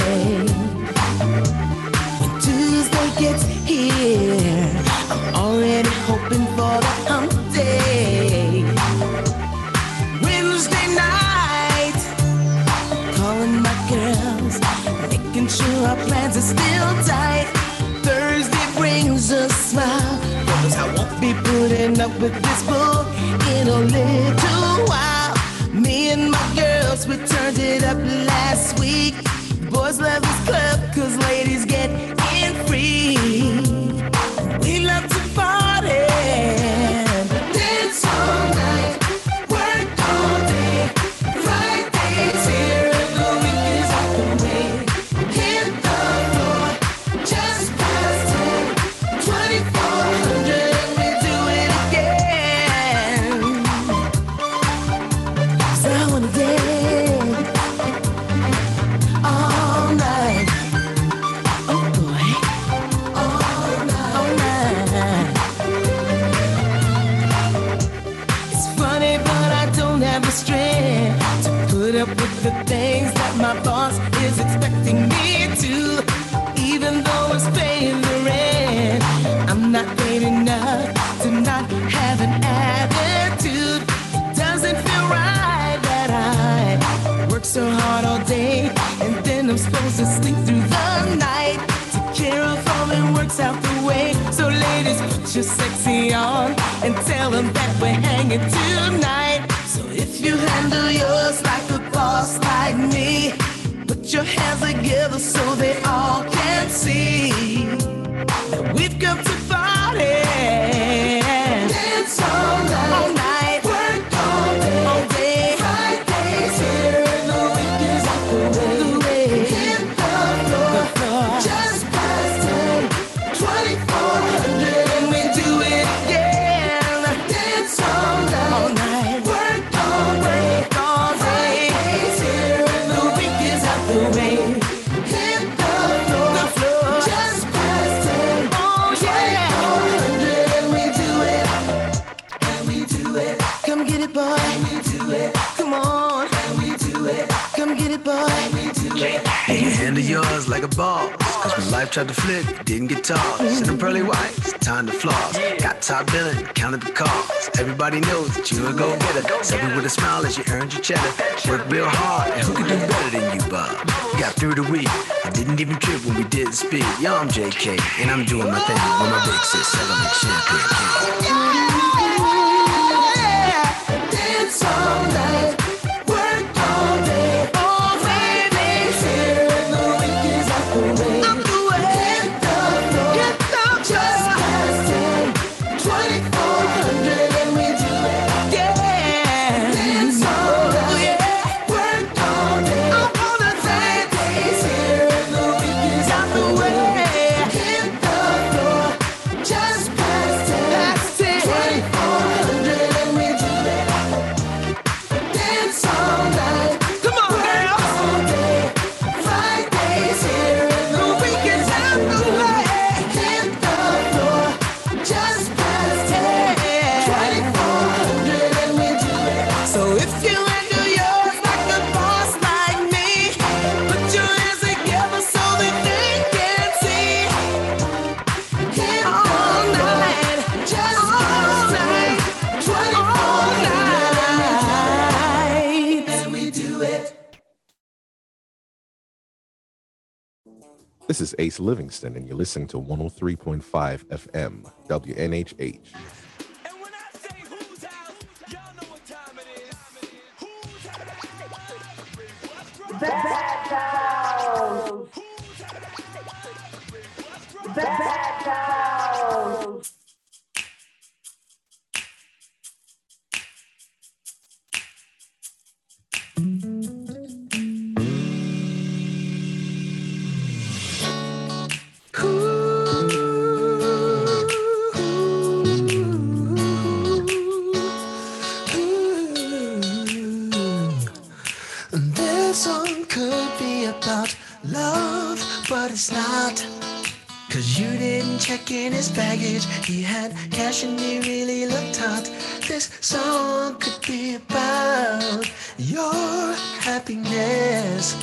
When Tuesday gets here, I'm already hoping for the hump day. Wednesday night, calling my girls, making sure our plans are still tight. Up with this bull in a little while. Me and my girls, we turned it up last week. Boys love this with the things that my boss is expecting me to. Even though I'm paying the rent, I'm not paid enough to not have an attitude. Doesn't feel right that I work so hard all day and then I'm supposed to sleep through the night. Take care of all and works out the way. So ladies, put your sexy on and tell them that we're hanging tonight. So if you handle yours like boss like me, put your hands together so they all can see that we've come to Handle yours like a boss. Cause when life tried to flip, didn't get tossed. In them pearly whites, time to floss. Got top billing, counted the cost. Everybody knows that you a go getter. Said it with a smile as you earned your cheddar. Work real hard, and who could do better than you, Bob? Got through the week, I didn't even trip when we did speak. Yo, I'm JK, and I'm doing my thing with my big sis, selling champagne. Dance all night, This is Ace Livingston, and you're listening to 103.5 FM, WNHH. This He had cash and he really looked hot. This song could be about your happiness.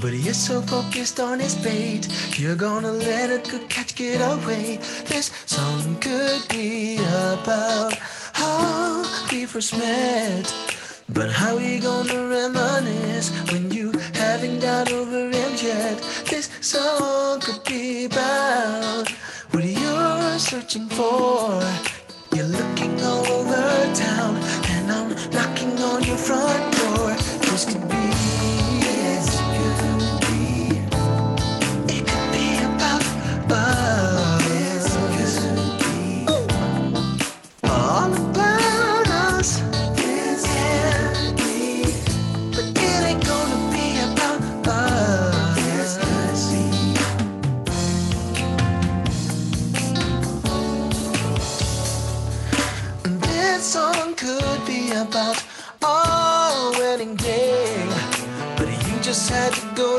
But you're so focused on his bait, you're gonna let a good catch get away. This song could be about how we first met. But how we gonna reminisce when you haven't got over him yet? This song could be about searching for. You're looking all over town, and I'm knocking on your front door. This could be.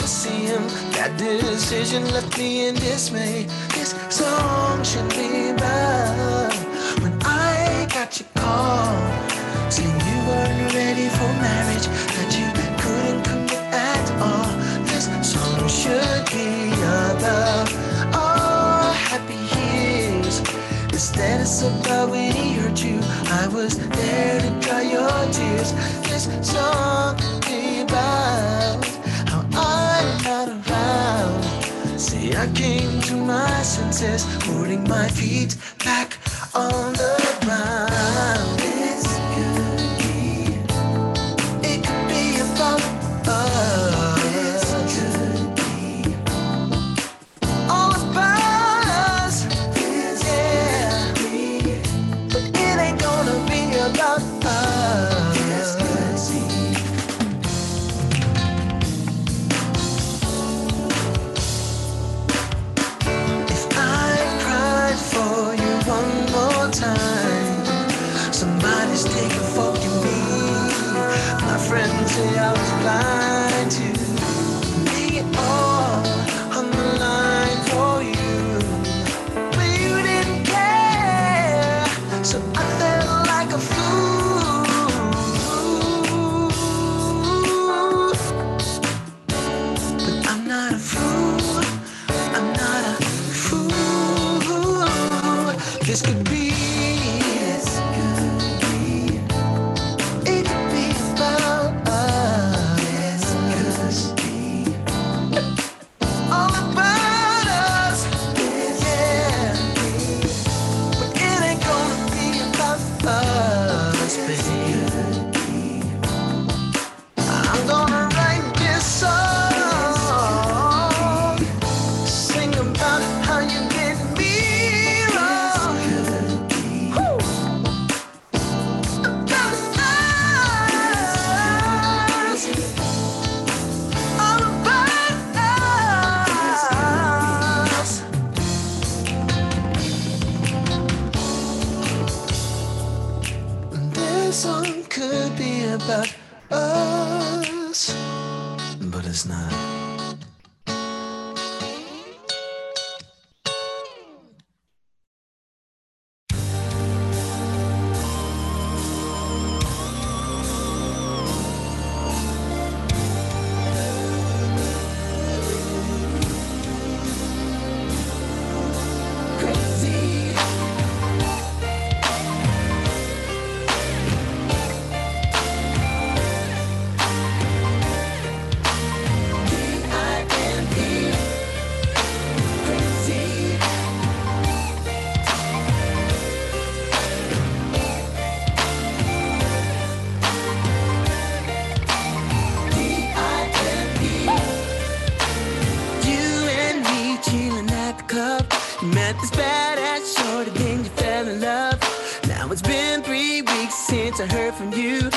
That decision left me in dismay. This song should be about When I got your call, saying you weren't ready for marriage, that you couldn't commit at all. This song should be about our happy years. Instead, it's about when he hurt you. I was there to dry your tears. This song should be about. Say I came to my senses, putting my feet back on the from you.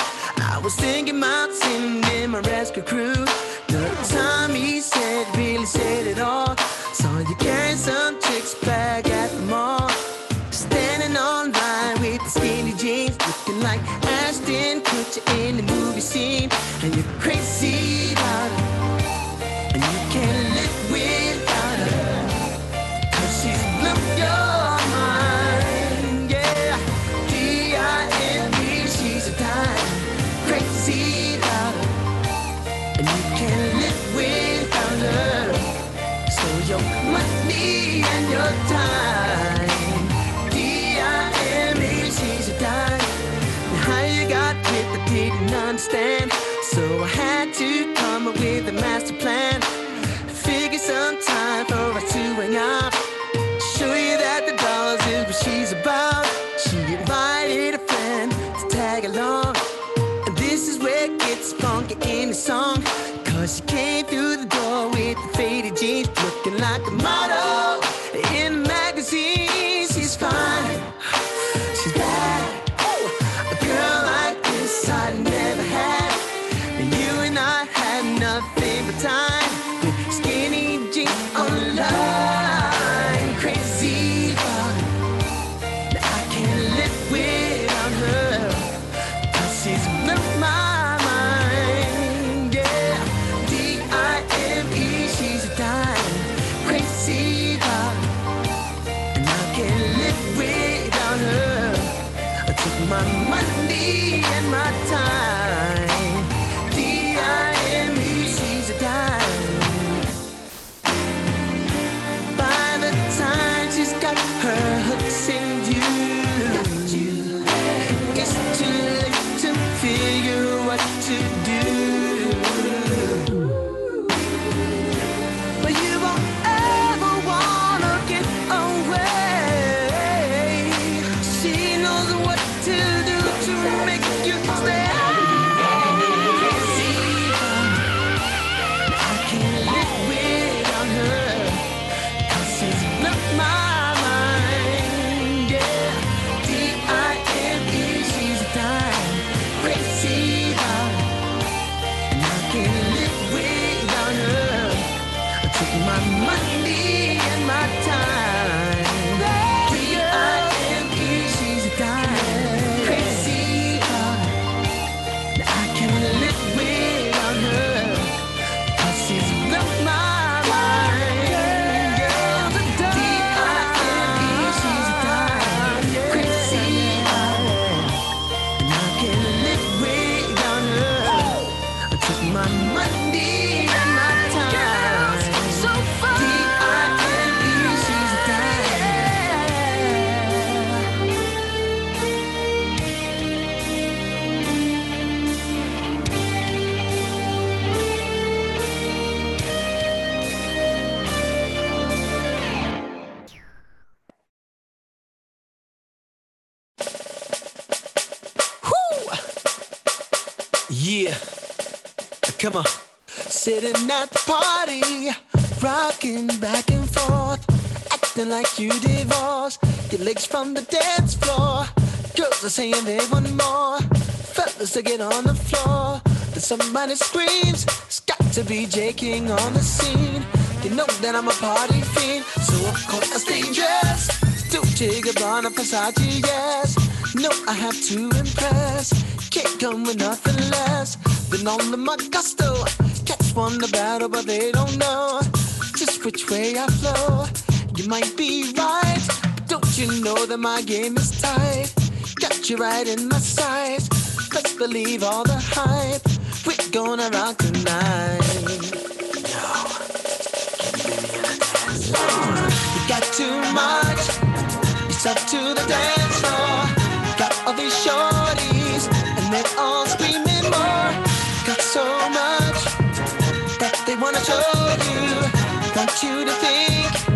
Acting like you divorced. Your legs from the dance floor. Girls are saying they want more. Fellas to get on the floor. Then somebody screams, it's got to be J King on the scene. You know that I'm a party fiend, so of course I stay dressed. Dolce Gabbana, Versace, yes. No, I have to impress. Can't come with nothing less than all of my gusto. Cats want the battle, but they don't know just which way I flow. You might be right, don't you know that my game is tight? Got you right in my sights. Let's believe all the hype. We're gonna rock tonight. You got too much. Up to the dance floor. Got all these shorties, and they're all screaming more. Got so much that they wanna show you. Want you to think.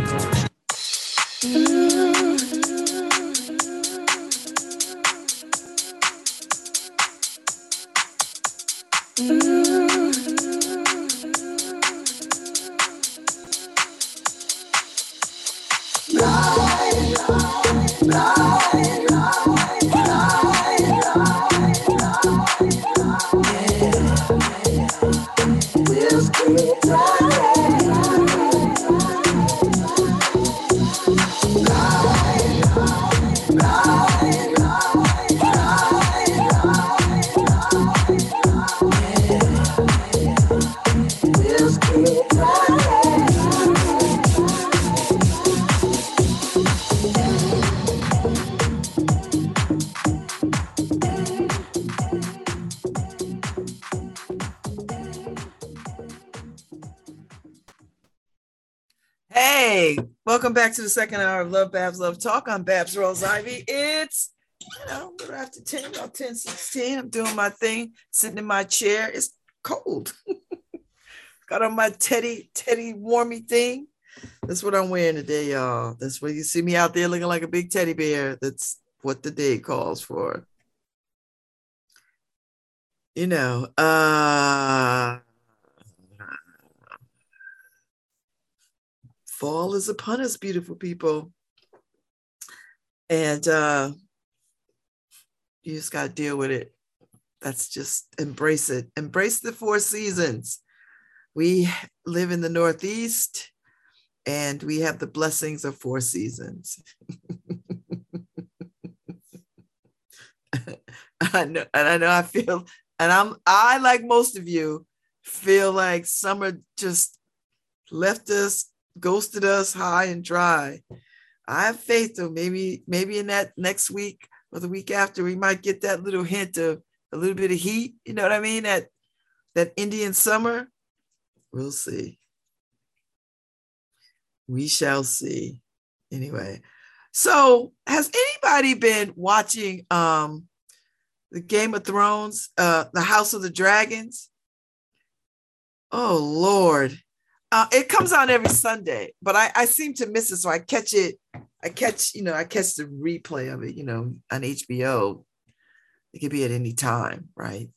Hey, welcome back to the second hour of LoveBabz LoveTalk. I'm Babz Rawls-Ivy. It's you know, little after 10, about 10, 16. I'm doing my thing, sitting in my chair. It's cold. Got on my teddy, teddy warmy thing. That's what I'm wearing today, y'all. That's what you see me out there looking like a big teddy bear. That's what the day calls for. You know, uh fall is upon us, beautiful people. And uh you just got to deal with it. That's just embrace it. Embrace the four seasons. We live in the Northeast and we have the blessings of four seasons. I know, and I know I feel, and I'm I like most of you feel like summer just left us, ghosted us high and dry. I have faith though, maybe, maybe in that next week or the week after, we might get that little hint of a little bit of heat. You know what I mean? That that Indian summer. We'll see. We shall see. Anyway, so has anybody been watching um the Game of Thrones, uh, the House of the Dragons? Oh Lord. Uh, it comes on every Sunday, but I, I seem to miss it. So I catch it, I catch, you know, I catch the replay of it, you know, on HBO. It could be at any time, right?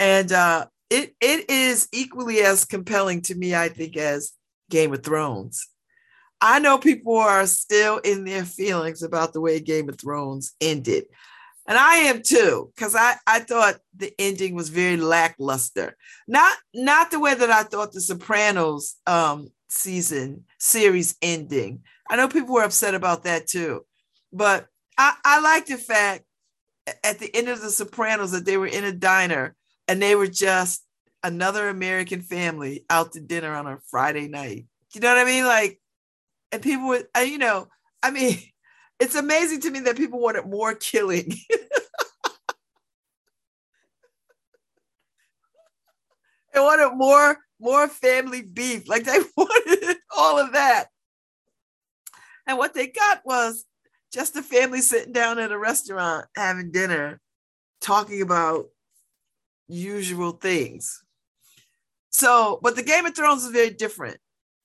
And uh, it it is equally as compelling to me, I think, as Game of Thrones. I know people are still in their feelings about the way Game of Thrones ended. And I am too, because I, I thought the ending was very lackluster. Not not the way that I thought the Sopranos um, season series ending. I know people were upset about that too. But I, I like the fact at the end of the Sopranos that they were in a diner and they were just another American family out to dinner on a Friday night. You know what I mean? Like, and people would, you know, I mean, it's amazing to me that people wanted more killing. they wanted more, more family beef. Like they wanted all of that. And what they got was just a family sitting down at a restaurant having dinner, talking about usual things. So, but the Game of Thrones is very different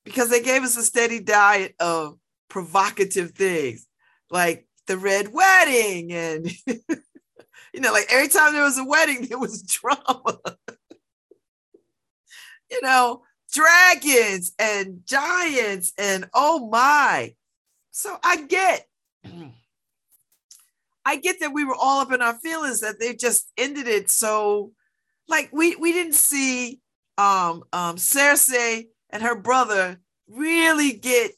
because they gave us a steady diet of provocative things like the red wedding and you know like every time there was a wedding there was drama. You know dragons and giants and oh my. So i get i get that we were all up in our feelings that they just ended it so like we we didn't see um um cersei and her brother really get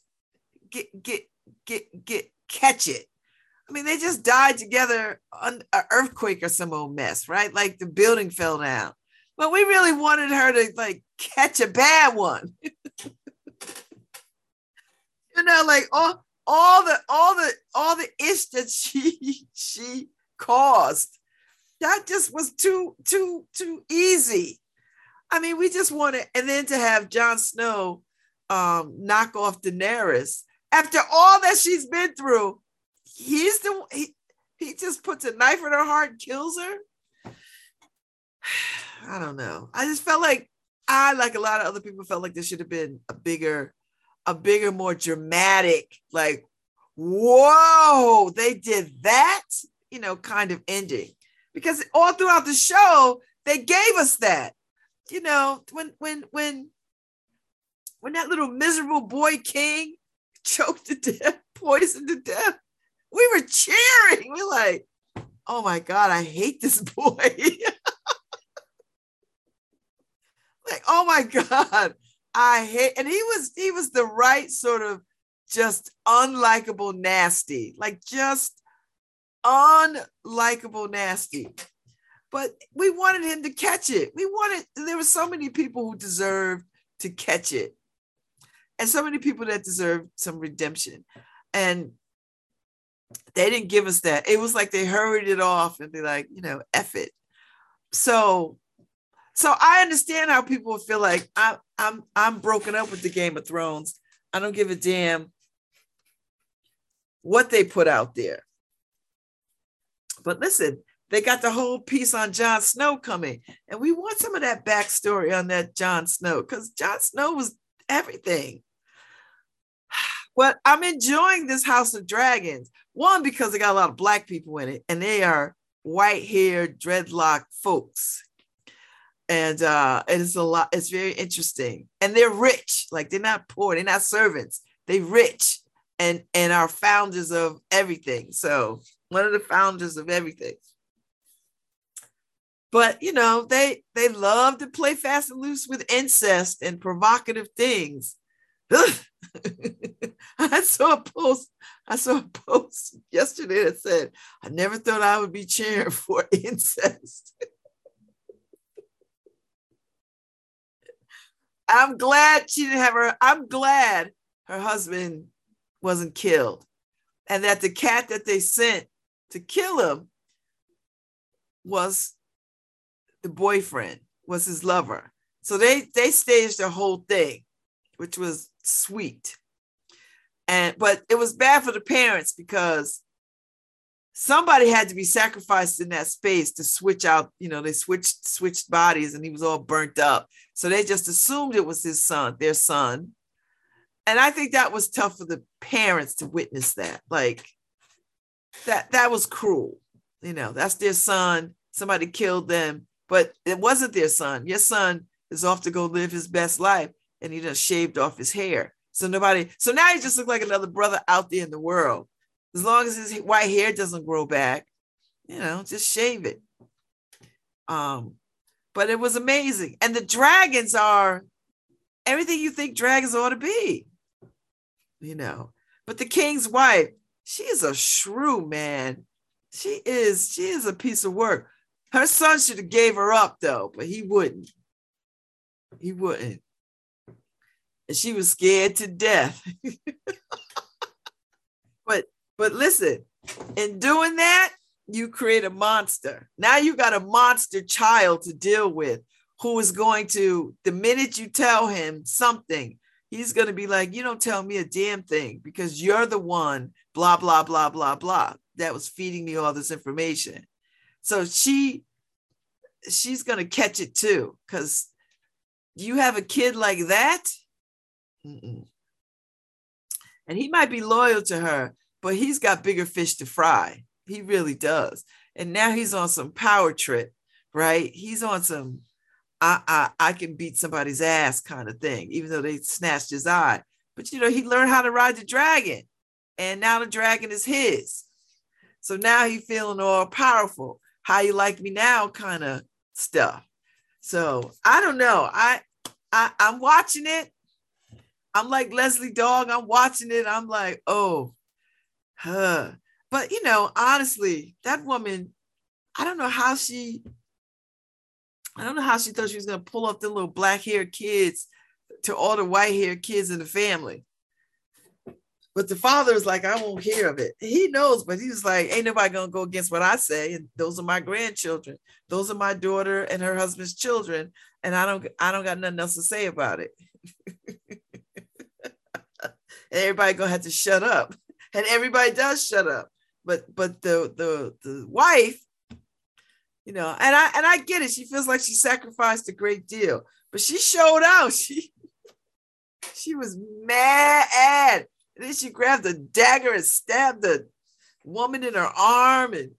get get get get catch it. I mean, they just died together on an earthquake or some old mess, right? Like the building fell down. But we really wanted her to like catch a bad one. you know, like all all the all the all the ish that she she caused. That just was too too too easy. I mean, we just wanted, and then to have Jon Snow um, knock off Daenerys after all that she's been through, he's the he, he just puts a knife in her heart and kills her. I don't know. I just felt like I, like a lot of other people, felt like there should have been a bigger, a bigger, more dramatic, like, whoa, they did that, you know, kind of ending. Because all throughout the show, they gave us that. You know, when when when when that little miserable boy king choked to death, poisoned to death. We were cheering. We're like, oh my God, I hate this boy. like, oh my God, I hate, and he was he was the right sort of just unlikable nasty, like just unlikable nasty. But we wanted him to catch it. We wanted, there were so many people who deserved to catch it and so many people that deserve some redemption. And they didn't give us that. It was like they hurried it off and be like, you know, F it. So so I understand how people feel like I, I'm I'm broken up with the Game of Thrones. I don't give a damn what they put out there. But listen, they got the whole piece on Jon Snow coming, and we want some of that backstory on that Jon Snow because Jon Snow was everything. But I'm enjoying this House of Dragons. One, because they got a lot of black people in it, and they are white haired, dreadlock folks. And uh, it is a lot, it's very interesting. And they're rich, like they're not poor, they're not servants, they're rich and and are founders of everything. So one of the founders of everything. But you know, they they love to play fast and loose with incest and provocative things. I saw a post. I saw a post yesterday that said, "I never thought I would be cheering for incest." I'm glad she didn't have her. I'm glad her husband wasn't killed, and that the cat that they sent to kill him was the boyfriend, was his lover. So they they staged the whole thing, which was sweet. And but it was bad for the parents because somebody had to be sacrificed in that space to switch out you know they switched switched bodies and he was all burnt up. So they just assumed it was his son their son. And i think that was tough for the parents to witness that. Like that that was cruel You know, that's their son. Somebody killed them, but it wasn't their son. Your son is off to go live his best life and he just shaved off his hair. So nobody, so now he just looks like another brother out there in the world. As long as his white hair doesn't grow back, you know, just shave it. Um, but it was amazing. And the dragons are everything you think dragons ought to be, you know. But the king's wife, she is a shrew, man. She is, she is a piece of work. Her son should have gave her up though, but he wouldn't. He wouldn't. And she was scared to death. but but listen, in doing that, you create a monster. Now you got a monster child to deal with who is going to, the minute you tell him something, he's going to be like, You don't tell me a damn thing because you're the one, blah, blah, blah, blah, blah, that was feeding me all this information. So she, she's going to catch it too because you have a kid like that. Mm-mm. And he might be loyal to her, but he's got bigger fish to fry. He really does. And now he's on some power trip, right? He's on some I, I I can beat somebody's ass kind of thing, even though they snatched his eye. But you know, he learned how to ride the dragon, and now the dragon is his. So now he's feeling all powerful. How you like me now, kind of stuff. So I don't know. I, I I'm watching it. I'm like Leslie Dog. I'm watching it. I'm like, oh, huh. But you know, honestly, that woman, I don't know how she, I don't know how she thought she was gonna pull off the little black-haired kids to all the white-haired kids in the family. But the father was like, I won't hear of it. He knows, but he was like, ain't nobody gonna go against what I say. And those are my grandchildren. Those are my daughter and her husband's children. And I don't I don't got nothing else to say about it. everybody gonna have to shut up. And everybody does shut up. But but the the the wife you know and i and i get it. She feels like she sacrificed a great deal but she showed out. She she was mad. And then she grabbed a dagger and stabbed the woman in her arm and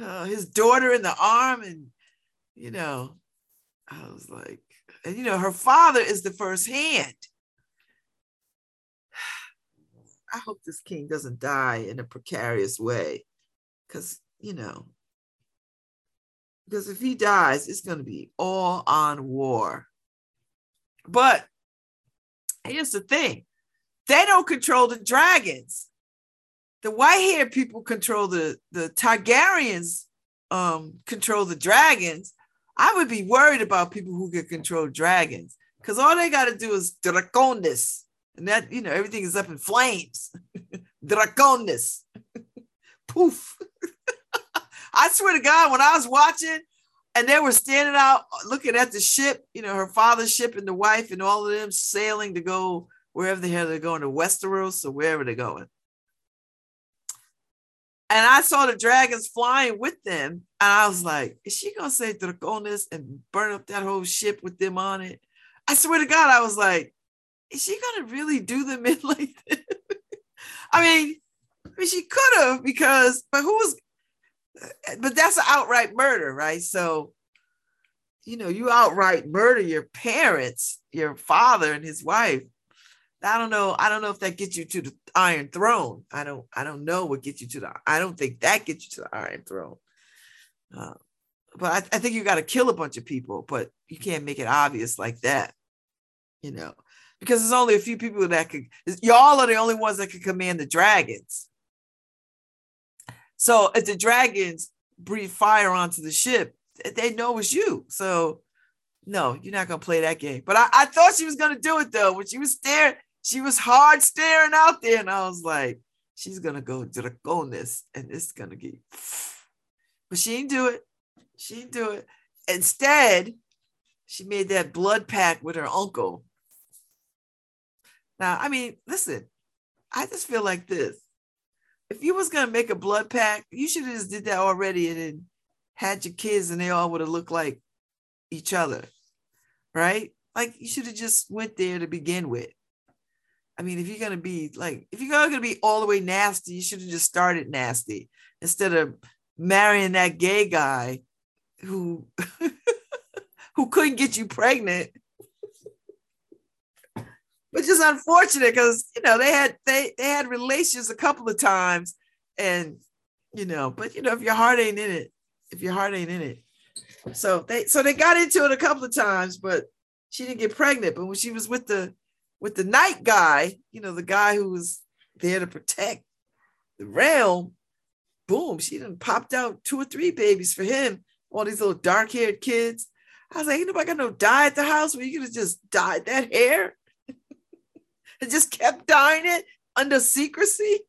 uh, his daughter in the arm. And you know i was like and you know her father is the first hand I hope this king doesn't die in a precarious way. Because, you know, because if he dies, it's going to be all on war. But here's the thing they don't control the dragons. The white haired people control the, the Targaryens um, control the dragons. I would be worried about people who can control dragons because all they got to do is dracarys and that, you know, everything is up in flames. Dracarys. Poof. I swear to God, when I was watching and they were standing out looking at the ship, you know, her father's ship and the wife and all of them sailing to go wherever the hell they're going to Westeros or wherever they're going. And I saw the dragons flying with them. And I was like, is she going to say Dracarys and burn up that whole ship with them on it? I swear to God, I was like, is she gonna really do them in like this? I mean, I mean, she could have because, but who was? But that's an outright murder, right? So, you know, you outright murder your parents, your father and his wife. I don't know. I don't know if that gets you to the Iron Throne. I don't. I don't know what gets you to the. I don't think that gets you to the Iron Throne. Uh, but I, I think you got to kill a bunch of people, but you can't make it obvious like that. You know, because there's only a few people that could, y'all are the only ones that can command the dragons. So if the dragons breathe fire onto the ship, they know it's you. So no, you're not gonna play that game. But I, I thought she was gonna do it though. When she was staring, she was hard staring out there, and I was like, she's gonna go dracarys, and it's gonna get. But she didn't do it. She didn't do it. Instead, she made that blood pact with her uncle now, I mean, listen, I just feel like this. If you was gonna make a blood pact, you should have just did that already and then had your kids and they all would have looked like each other, right? Like you should have just went there to begin with. I mean, if you're gonna be like, if you're gonna be all the way nasty, you should have just started nasty instead of marrying that gay guy who who couldn't get you pregnant. Which is unfortunate because you know they had they they had relations a couple of times and you know, but you know, if your heart ain't in it, if your heart ain't in it. So they so they got into it a couple of times, but she didn't get pregnant. But when she was with the with the night guy, you know, the guy who was there to protect the realm, boom, she done popped out two or three babies for him, all these little dark-haired kids. I was like, ain't nobody got no dye at the house where you could have just dyed that hair and just kept dying it under secrecy.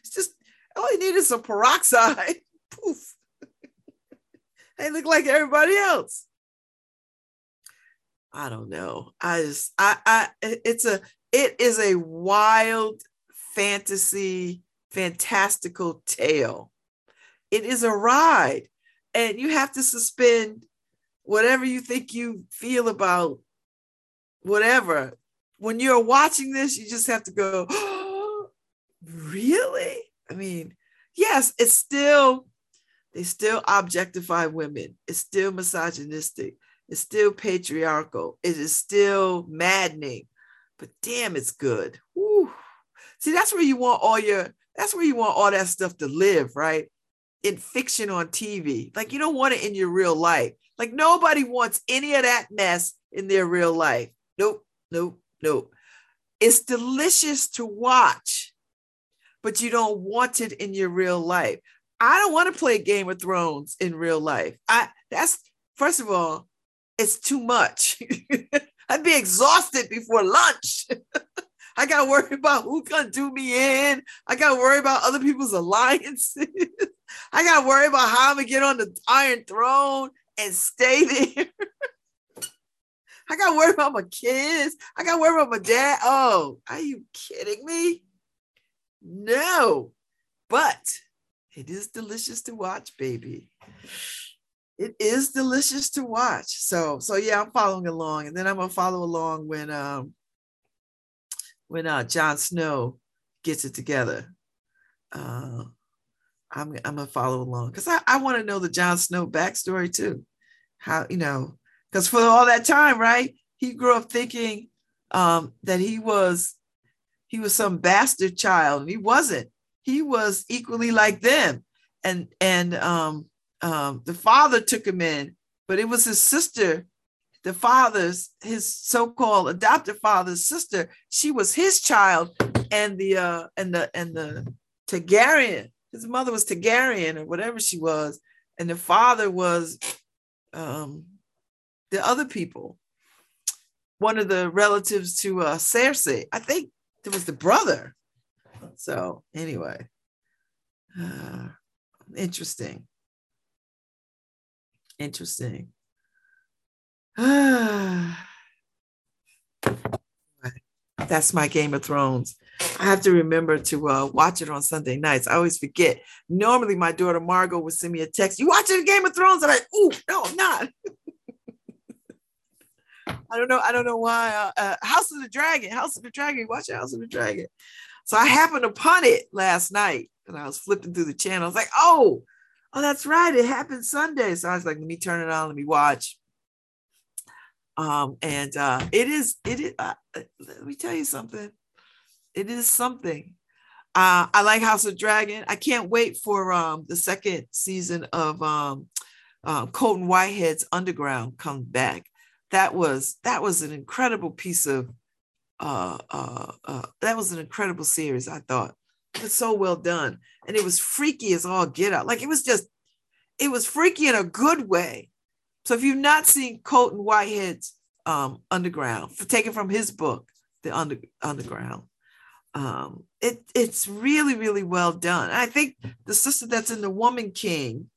It's just all you need is some peroxide. Poof. they look like everybody else. I don't know. I just I I it's a it is a wild fantasy fantastical tale. It is a ride and you have to suspend whatever you think you feel about whatever. When you're watching this, you just have to go, oh, really? I mean, yes, it's still, they still objectify women. It's still misogynistic. It's still patriarchal. It is still maddening, but damn, it's good. Woo. See, that's where you want all your, that's where you want all that stuff to live, right? In fiction on TV. Like you don't want it in your real life. Like nobody wants any of that mess in their real life. Nope, nope, nope. It's delicious to watch, but you don't want it in your real life. I don't want to play Game of Thrones in real life. I that's first of all, it's too much. I'd be exhausted before lunch. I got worry about who's to do me in. I got worry about other people's alliances. I got worry about how I'm to get on the Iron Throne and stay there. I got worry about my kids. I got worry about my dad. Oh, are you kidding me? No, but it is delicious to watch, baby it is delicious to watch. So so yeah, I'm following along, and then I'm gonna follow along when um when uh Jon Snow gets it together. Uh, I'm I'm gonna follow along because I, I want to know the Jon Snow backstory too. How you know because for all that time, right? He grew up thinking um, that he was he was some bastard child, and he wasn't. He was equally like them, and and um, um, the father took him in, but it was his sister, the father's, his so-called adopted father's sister. She was his child, and the uh, and the and the Targaryen. His mother was Targaryen or whatever she was, and the father was um, the other people. One of the relatives to uh, Cersei. I think it was the brother. So anyway, uh, interesting. Interesting. That's my Game of Thrones. I have to remember to uh, watch it on Sunday nights. I always forget. Normally, my daughter Margot would send me a text. You watching Game of Thrones? And like, ooh, no, I'm not. I don't know. I don't know why. Uh, uh, House of the Dragon. House of the Dragon. Watch House of the Dragon. So I happened upon it last night, and I was flipping through the channel. I was like, oh, oh, that's right. It happened Sunday. So I was like, let me turn it on. Let me watch. Um, and uh, it is, it is, uh, let me tell you something. It is something. Uh, I like House of Dragon. I can't wait for um, the second season of um, uh, Colson Whitehead's Underground come back. That was that was an incredible piece of uh, uh, uh, that was an incredible series. I thought was so well done. And it was freaky as all get out. Like it was just, it was freaky in a good way. So if you've not seen Colson Whitehead's um, Underground, taken from his book, The Under, Underground, um, it, it's really, really well done. I think the sister that's in The Woman King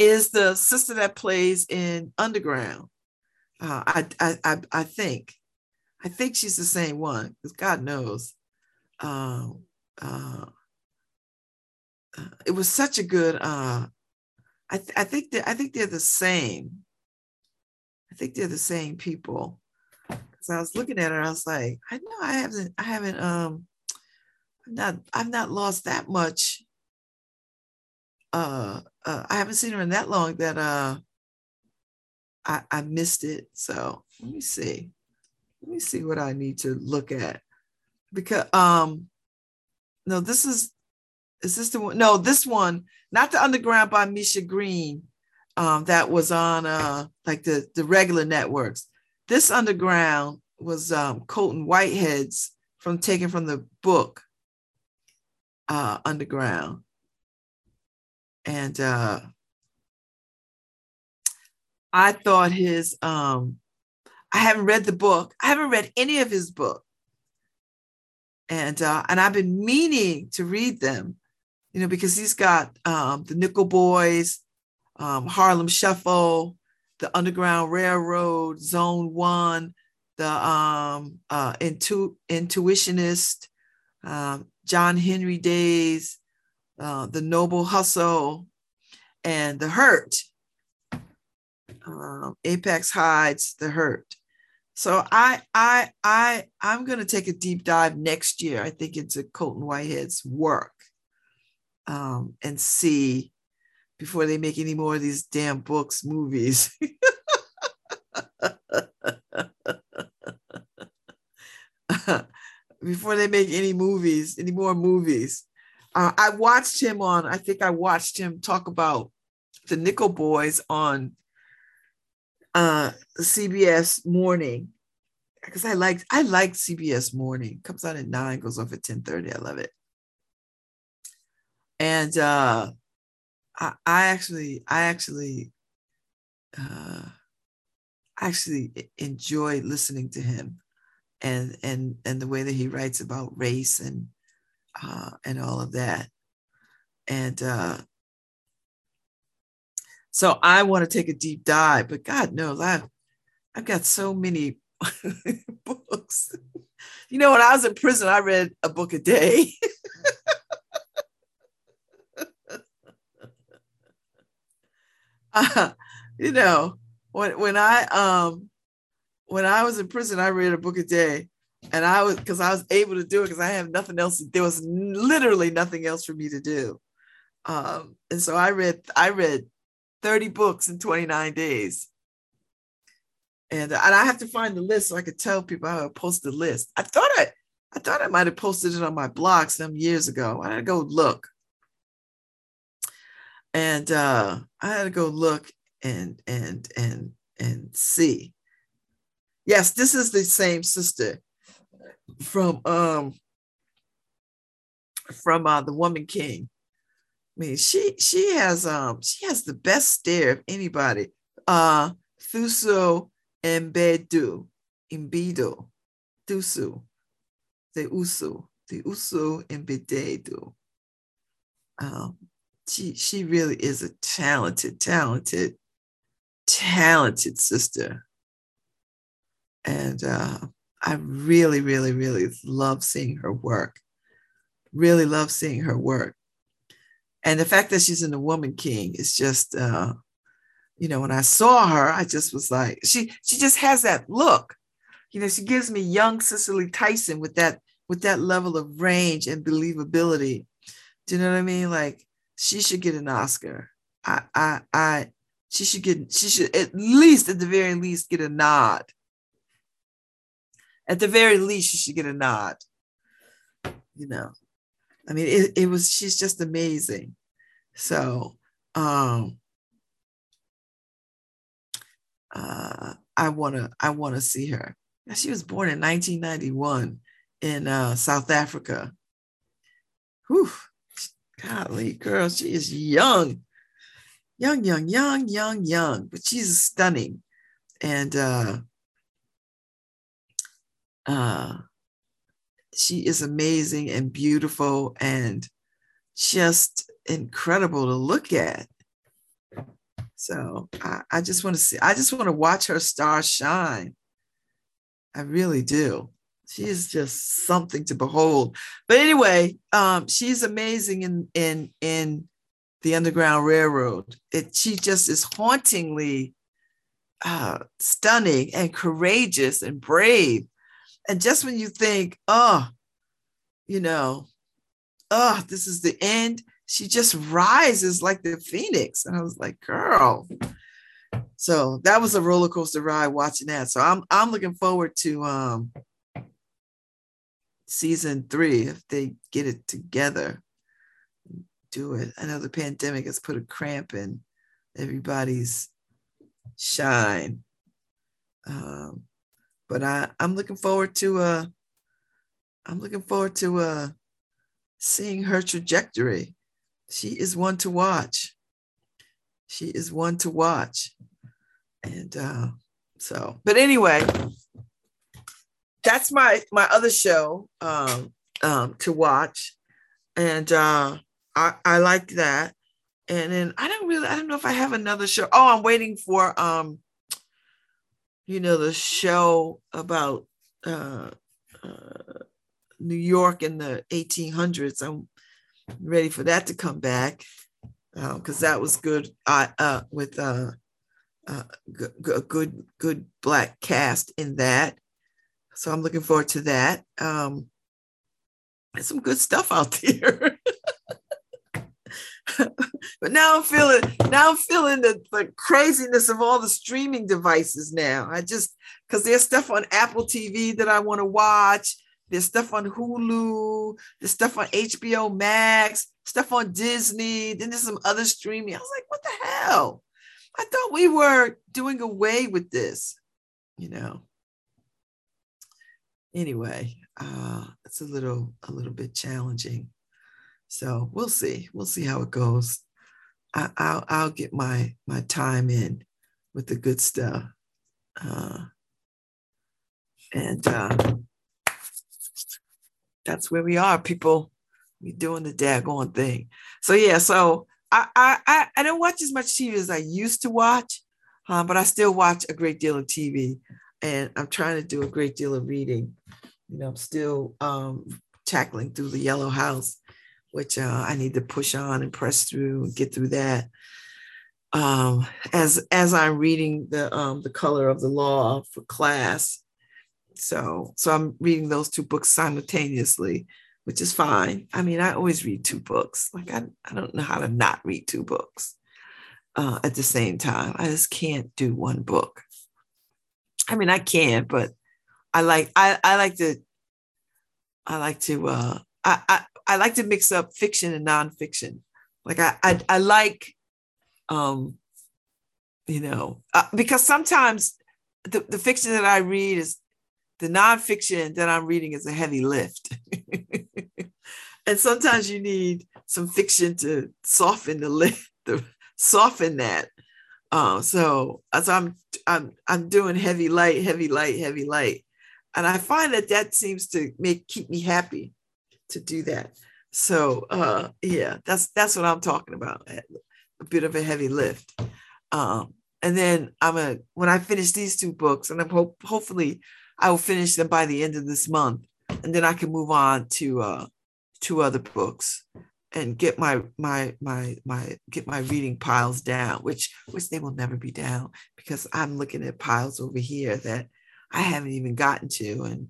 is the sister that plays in Underground. Uh, I, I, I, I think. I think she's the same one because God knows uh, uh, it was such a good. Uh, I th- I think that I think they're the same. I think they're the same people. Because I was looking at her, I was like, I know I haven't I haven't um, I'm not I've not lost that much uh, uh, I haven't seen her in that long that uh, I, I missed it. So let me see. Let me see what I need to look at because um, no, this is is this the one? No, this one, not the Underground by Misha Green. Um, that was on uh like the the regular networks. This Underground was um Colson Whitehead's from taken from the book uh Underground. And uh I thought his um I haven't read the book. I haven't read any of his book. And uh and I've been meaning to read them you know, because he's got um, the Nickel Boys, um, Harlem Shuffle, the Underground Railroad, Zone One, the um, uh, Intu- Intuitionist, um, John Henry Days, uh, the Noble Hustle, and the Hurt. Um, Apex Hides, the Hurt. So I I I I'm going to take a deep dive next year. I think into Colson Whitehead's work um, and see before they make any more of these damn books, movies. before they make any movies, any more movies. Uh, I watched him on, I think I watched him talk about the Nickel Boys on uh, CBS Morning because I liked I liked CBS Morning. Comes out at nine, goes off at ten thirty. I love it and uh, I, I actually, I actually, uh, actually enjoy listening to him, and and and the way that he writes about race and uh, and all of that, and uh, so I want to take a deep dive. But God knows I've I've got so many books. You know, when I was in prison, I read a book a day. uh, you know, when when I um when I was in prison, I read a book a day, and I was because I was able to do it because I have nothing else. There was literally nothing else for me to do, um, and so I read I read thirty books in twenty nine days. And, and I have to find the list so I could tell people how to post the list. I thought I, I thought I might have posted it on my blog some years ago. I had to go look and uh, I had to go look and and and and see. Yes, this is the same sister from um from uh, the Woman King. I mean, she she has um she has the best stare of anybody. Uh, Thuso Mbedu, Imbido, Thusu, the Usu, the Usu Mbedu. Um, she she really is a talented, talented, talented sister. And uh, I really, really, really love seeing her work. Really love seeing her work. And the fact that she's in the Woman King is just, uh, you know, when I saw her, I just was like, she she just has that look. You know, she gives me young Cicely Tyson with that with that level of range and believability. Do you know what I mean? Like she should get an Oscar. I, I, I, she should get, she should at least, at the very least, get a nod. At the very least, she should get a nod. You know, I mean, it, it was, she's just amazing. So, um, uh, I want to, I want to see her. She was born in 1991 in uh, South Africa. Whew golly, girl, she is young, young, young, young, young, young, but she's stunning. And uh, uh, she is amazing and beautiful and just incredible to look at. So I, I just want to see, I just want to watch her star shine. I really do she's just something to behold. But anyway, um, she's amazing in in in the Underground Railroad. It she just is hauntingly uh, stunning and courageous and brave. And just when you think, oh, you know, oh, this is the end, she just rises like the phoenix. And I was like, girl. So that was a roller coaster ride watching that. So I'm I'm looking forward to um season three if they get it together. Do it. I know the pandemic has put a cramp in everybody's shine. Um, but I, I'm looking forward to uh I'm looking forward to uh seeing her trajectory. She is one to watch. She is one to watch. And uh so, but anyway, that's my my other show um um to watch. And uh I I like that. And then I don't really I don't know if I have another show. Oh, I'm waiting for um you know, the show about uh, uh, New York in the 1800s. I'm ready for that to come back because uh, that was good uh, with uh, uh, a good good black cast in that. So I'm looking forward to that. Um, there's some good stuff out there. but now I'm feeling now I'm feeling the, the craziness of all the streaming devices now. I just because there's stuff on Apple TV that I want to watch. There's stuff on Hulu, there's stuff on HBO Max, stuff on Disney, then there's some other streaming. I was like, what the hell? I thought we were doing away with this, you know. Anyway, uh, it's a little a little bit challenging. So we'll see. We'll see how it goes. I, will I'll get my my time in with the good stuff, uh, and uh, that's where we are. People, we doing the daggone thing. So yeah. So I I I don't watch as much TV as I used to watch, uh, but I still watch a great deal of TV, and I'm trying to do a great deal of reading. You know, I'm still um, tackling through the Yellow House which uh, I need to push on and press through and get through that. Um, as as I'm reading the um, the color of the law for class, so so I'm reading those two books simultaneously, which is fine. I mean, I always read two books. Like I I don't know how to not read two books uh, at the same time. I just can't do one book. I mean, I can, but I like I I like to I like to uh I, I I like to mix up fiction and nonfiction. Like I, I, I like, um, you know, uh, because sometimes the, the fiction that I read is the nonfiction that I'm reading is a heavy lift. and sometimes you need some fiction to soften the lift, to soften that. Uh, so as I'm, I'm, I'm doing heavy light, heavy light, heavy light. And I find that that seems to make, keep me happy to do that. So uh, yeah, that's that's what I'm talking about. A bit of a heavy lift. Um, and then I'm a when I finish these two books, and I'm hope hopefully I will finish them by the end of this month, and then I can move on to uh, two other books and get my my my my get my reading piles down, which which they will never be down because I'm looking at piles over here that I haven't even gotten to, and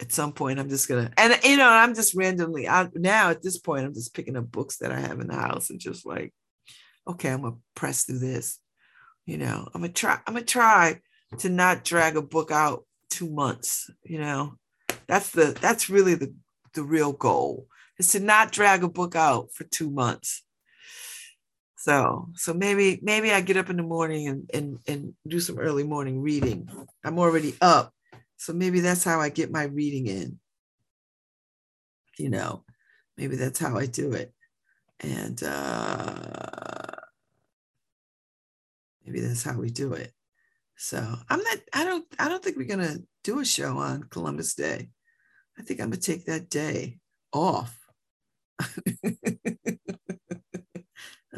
at some point i'm just gonna and you know i'm just randomly I, now at this point i'm just picking up books that i have in the house and just like okay i'm gonna press through this you know? I'm gonna try i'm gonna try to not drag a book out two months you know? That's the that's really the the real goal is to not drag a book out for two months. So so maybe maybe i get up in the morning and and, and do some early morning reading. I'm already up so maybe that's how I get my reading in. You know, maybe that's how I do it. And uh, maybe that's how we do it. So I'm not, I don't, I don't think we're gonna do a show on Columbus Day. I think I'm gonna take that day off. I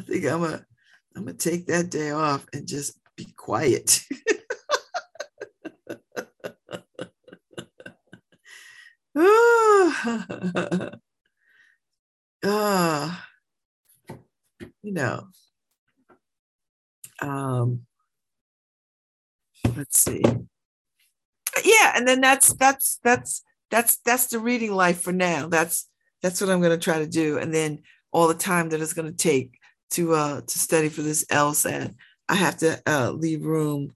think I'm gonna, I'm gonna take that day off and just be quiet. uh, you know, um, let's see. Yeah, and then that's that's that's that's that's the reading life for now. That's that's what I'm going to try to do, and then all the time that it's going to take to uh to study for this LSAT. I have to uh, leave room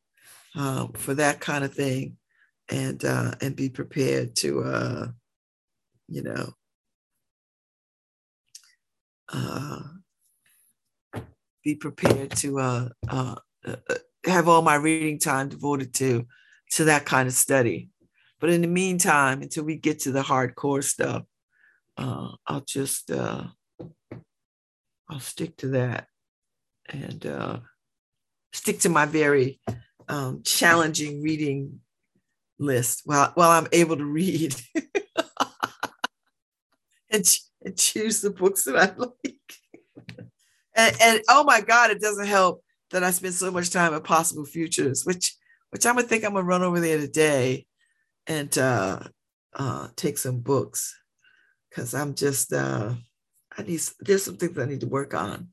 um, for that kind of thing, and uh, and be prepared to uh, you know uh, be prepared to uh, uh, uh, have all my reading time devoted to to that kind of study. But in the meantime, until we get to the hardcore stuff, uh, I'll just uh, I'll stick to that and uh, stick to my very um, challenging reading list while while I'm able to read and, and choose the books that I like. and, and oh my God, it doesn't help that I spend so much time at Possible Futures, which which I'm gonna think I'm gonna run over there today and uh, uh, take some books because I'm just uh, I need there's some things I need to work on.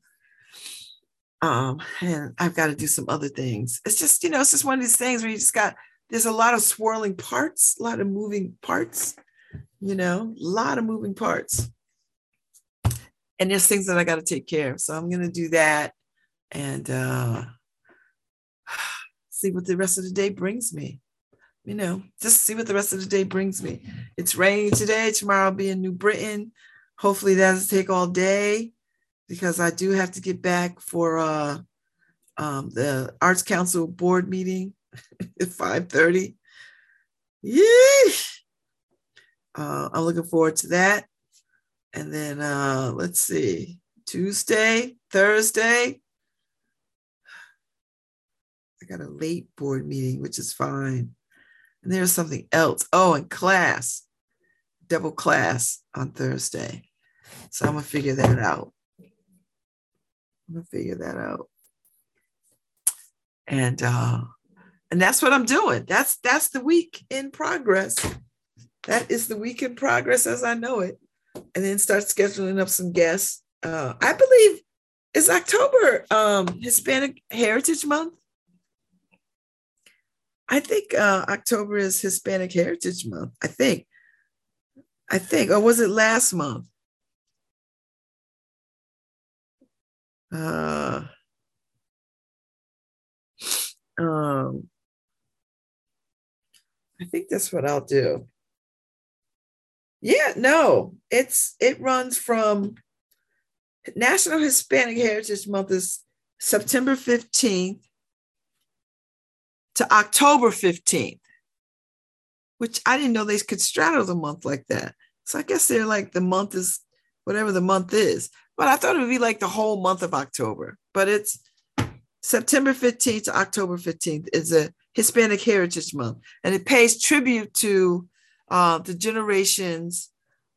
Um, and I've got to do some other things. It's just, you know, it's just one of these things where you just got there's a lot of swirling parts, a lot of moving parts, you know, a lot of moving parts. And there's things that I got to take care of. So I'm gonna do that and uh see what the rest of the day brings me. You know, just see what the rest of the day brings me. It's raining today. Tomorrow I'll be in New Britain. Hopefully that doesn't take all day because I do have to get back for uh, um, the Arts Council board meeting at 5:30. Yeah. Uh, I'm looking forward to that. And then uh, let's see, Tuesday, Thursday, I got a late board meeting, which is fine. And there's something else. Oh, and class, double class on Thursday. So I'm gonna figure that out. I'm gonna figure that out. And uh and that's what I'm doing. That's that's the week in progress. That is the week in progress as I know it. And then start scheduling up some guests. Uh I believe it's October um Hispanic Heritage Month. I think uh, October is Hispanic Heritage Month. I think. I think, or was it last month? Uh, um, I think that's what I'll do. Yeah, no, it's it runs from National Hispanic Heritage Month is September 15th to October 15th, which I didn't know they could straddle the month like that. So I guess they're like the month is whatever the month is. But I thought it would be like the whole month of October. But it's September 15th to October 15th is a Hispanic Heritage Month, and it pays tribute to uh, the generations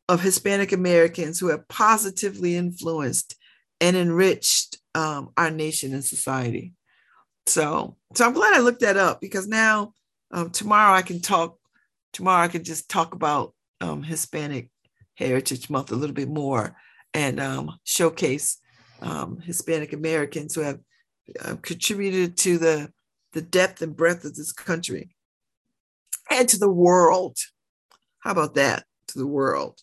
of Hispanic Americans who have positively influenced and enriched um, our nation and society. So, so I'm glad I looked that up because now um, tomorrow I can talk. Tomorrow I can just talk about um, Hispanic Heritage Month a little bit more and um, showcase um, Hispanic Americans who have uh, contributed to the the depth and breadth of this country and to the world. How about that? To the world.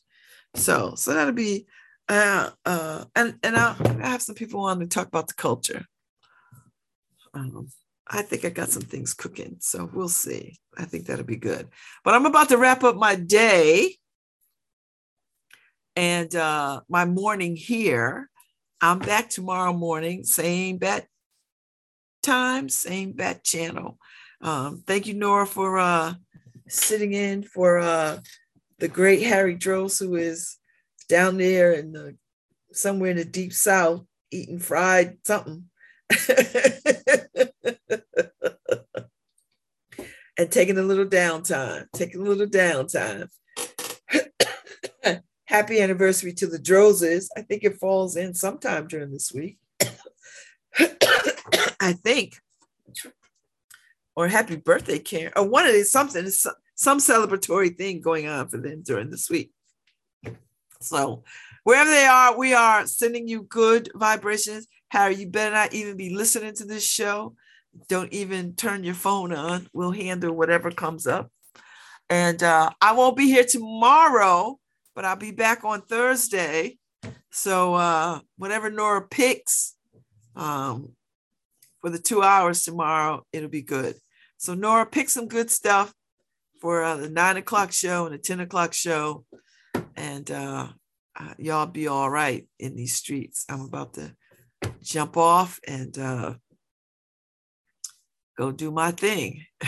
So, so that'll be, uh, uh, and and I'll, I have some people on to talk about the culture um, I think I got some things cooking, so we'll see. I think that'll be good. But I'm about to wrap up my day and uh, my morning here. I'm back tomorrow morning, same bat time, same bat channel. Um, thank you, Nora, for uh, sitting in for uh, the great Harry Dross, who is down there in the somewhere in the deep south eating fried something. and taking a little downtime, taking a little downtime. Happy anniversary to the Drozes. I think it falls in sometime during this week. I think. Or happy birthday, Karen. Or one of these, something, some celebratory thing going on for them during this week. So wherever they are, we are sending you good vibrations. Harry, you better not even be listening to this show. Don't even turn your phone on. We'll handle whatever comes up. And uh, I won't be here tomorrow, but I'll be back on Thursday. So uh, whatever Nora picks um, for the two hours tomorrow, it'll be good. So Nora, pick some good stuff for uh, the nine o'clock show and the 10 o'clock show. And uh, uh, y'all be all right in these streets. I'm about to jump off and uh, go do my thing.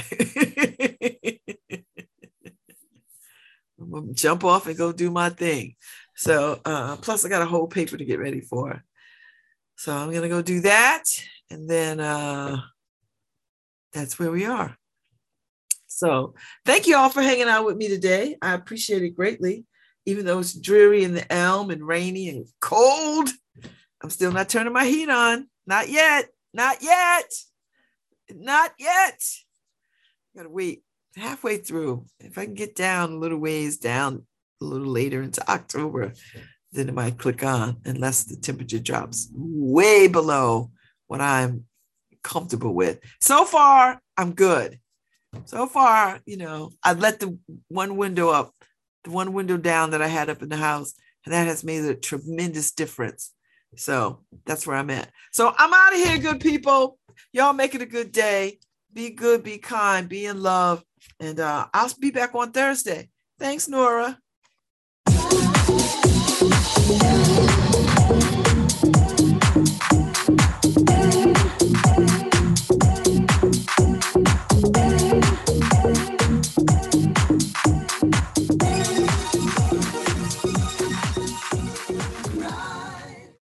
I'm gonna jump off and go do my thing. So uh, plus I got a whole paper to get ready for. So I'm gonna go do that, and then uh, that's where we are. So thank you all for hanging out with me today. I appreciate it greatly, even though it's dreary in the elm and rainy and cold. I'm still not turning my heat on. Not yet. Not yet. Not yet. Gotta wait halfway through. If I can get down a little ways down a little later into October, then it might click on unless the temperature drops way below what I'm comfortable with. So far, I'm good. So far, you know, I let the one window up, the one window down that I had up in the house, and that has made a tremendous difference. So that's where I'm at. So I'm out of here, good people. Y'all make it a good day. Be good, be kind, be in love. And uh, I'll be back on Thursday. Thanks, Nora.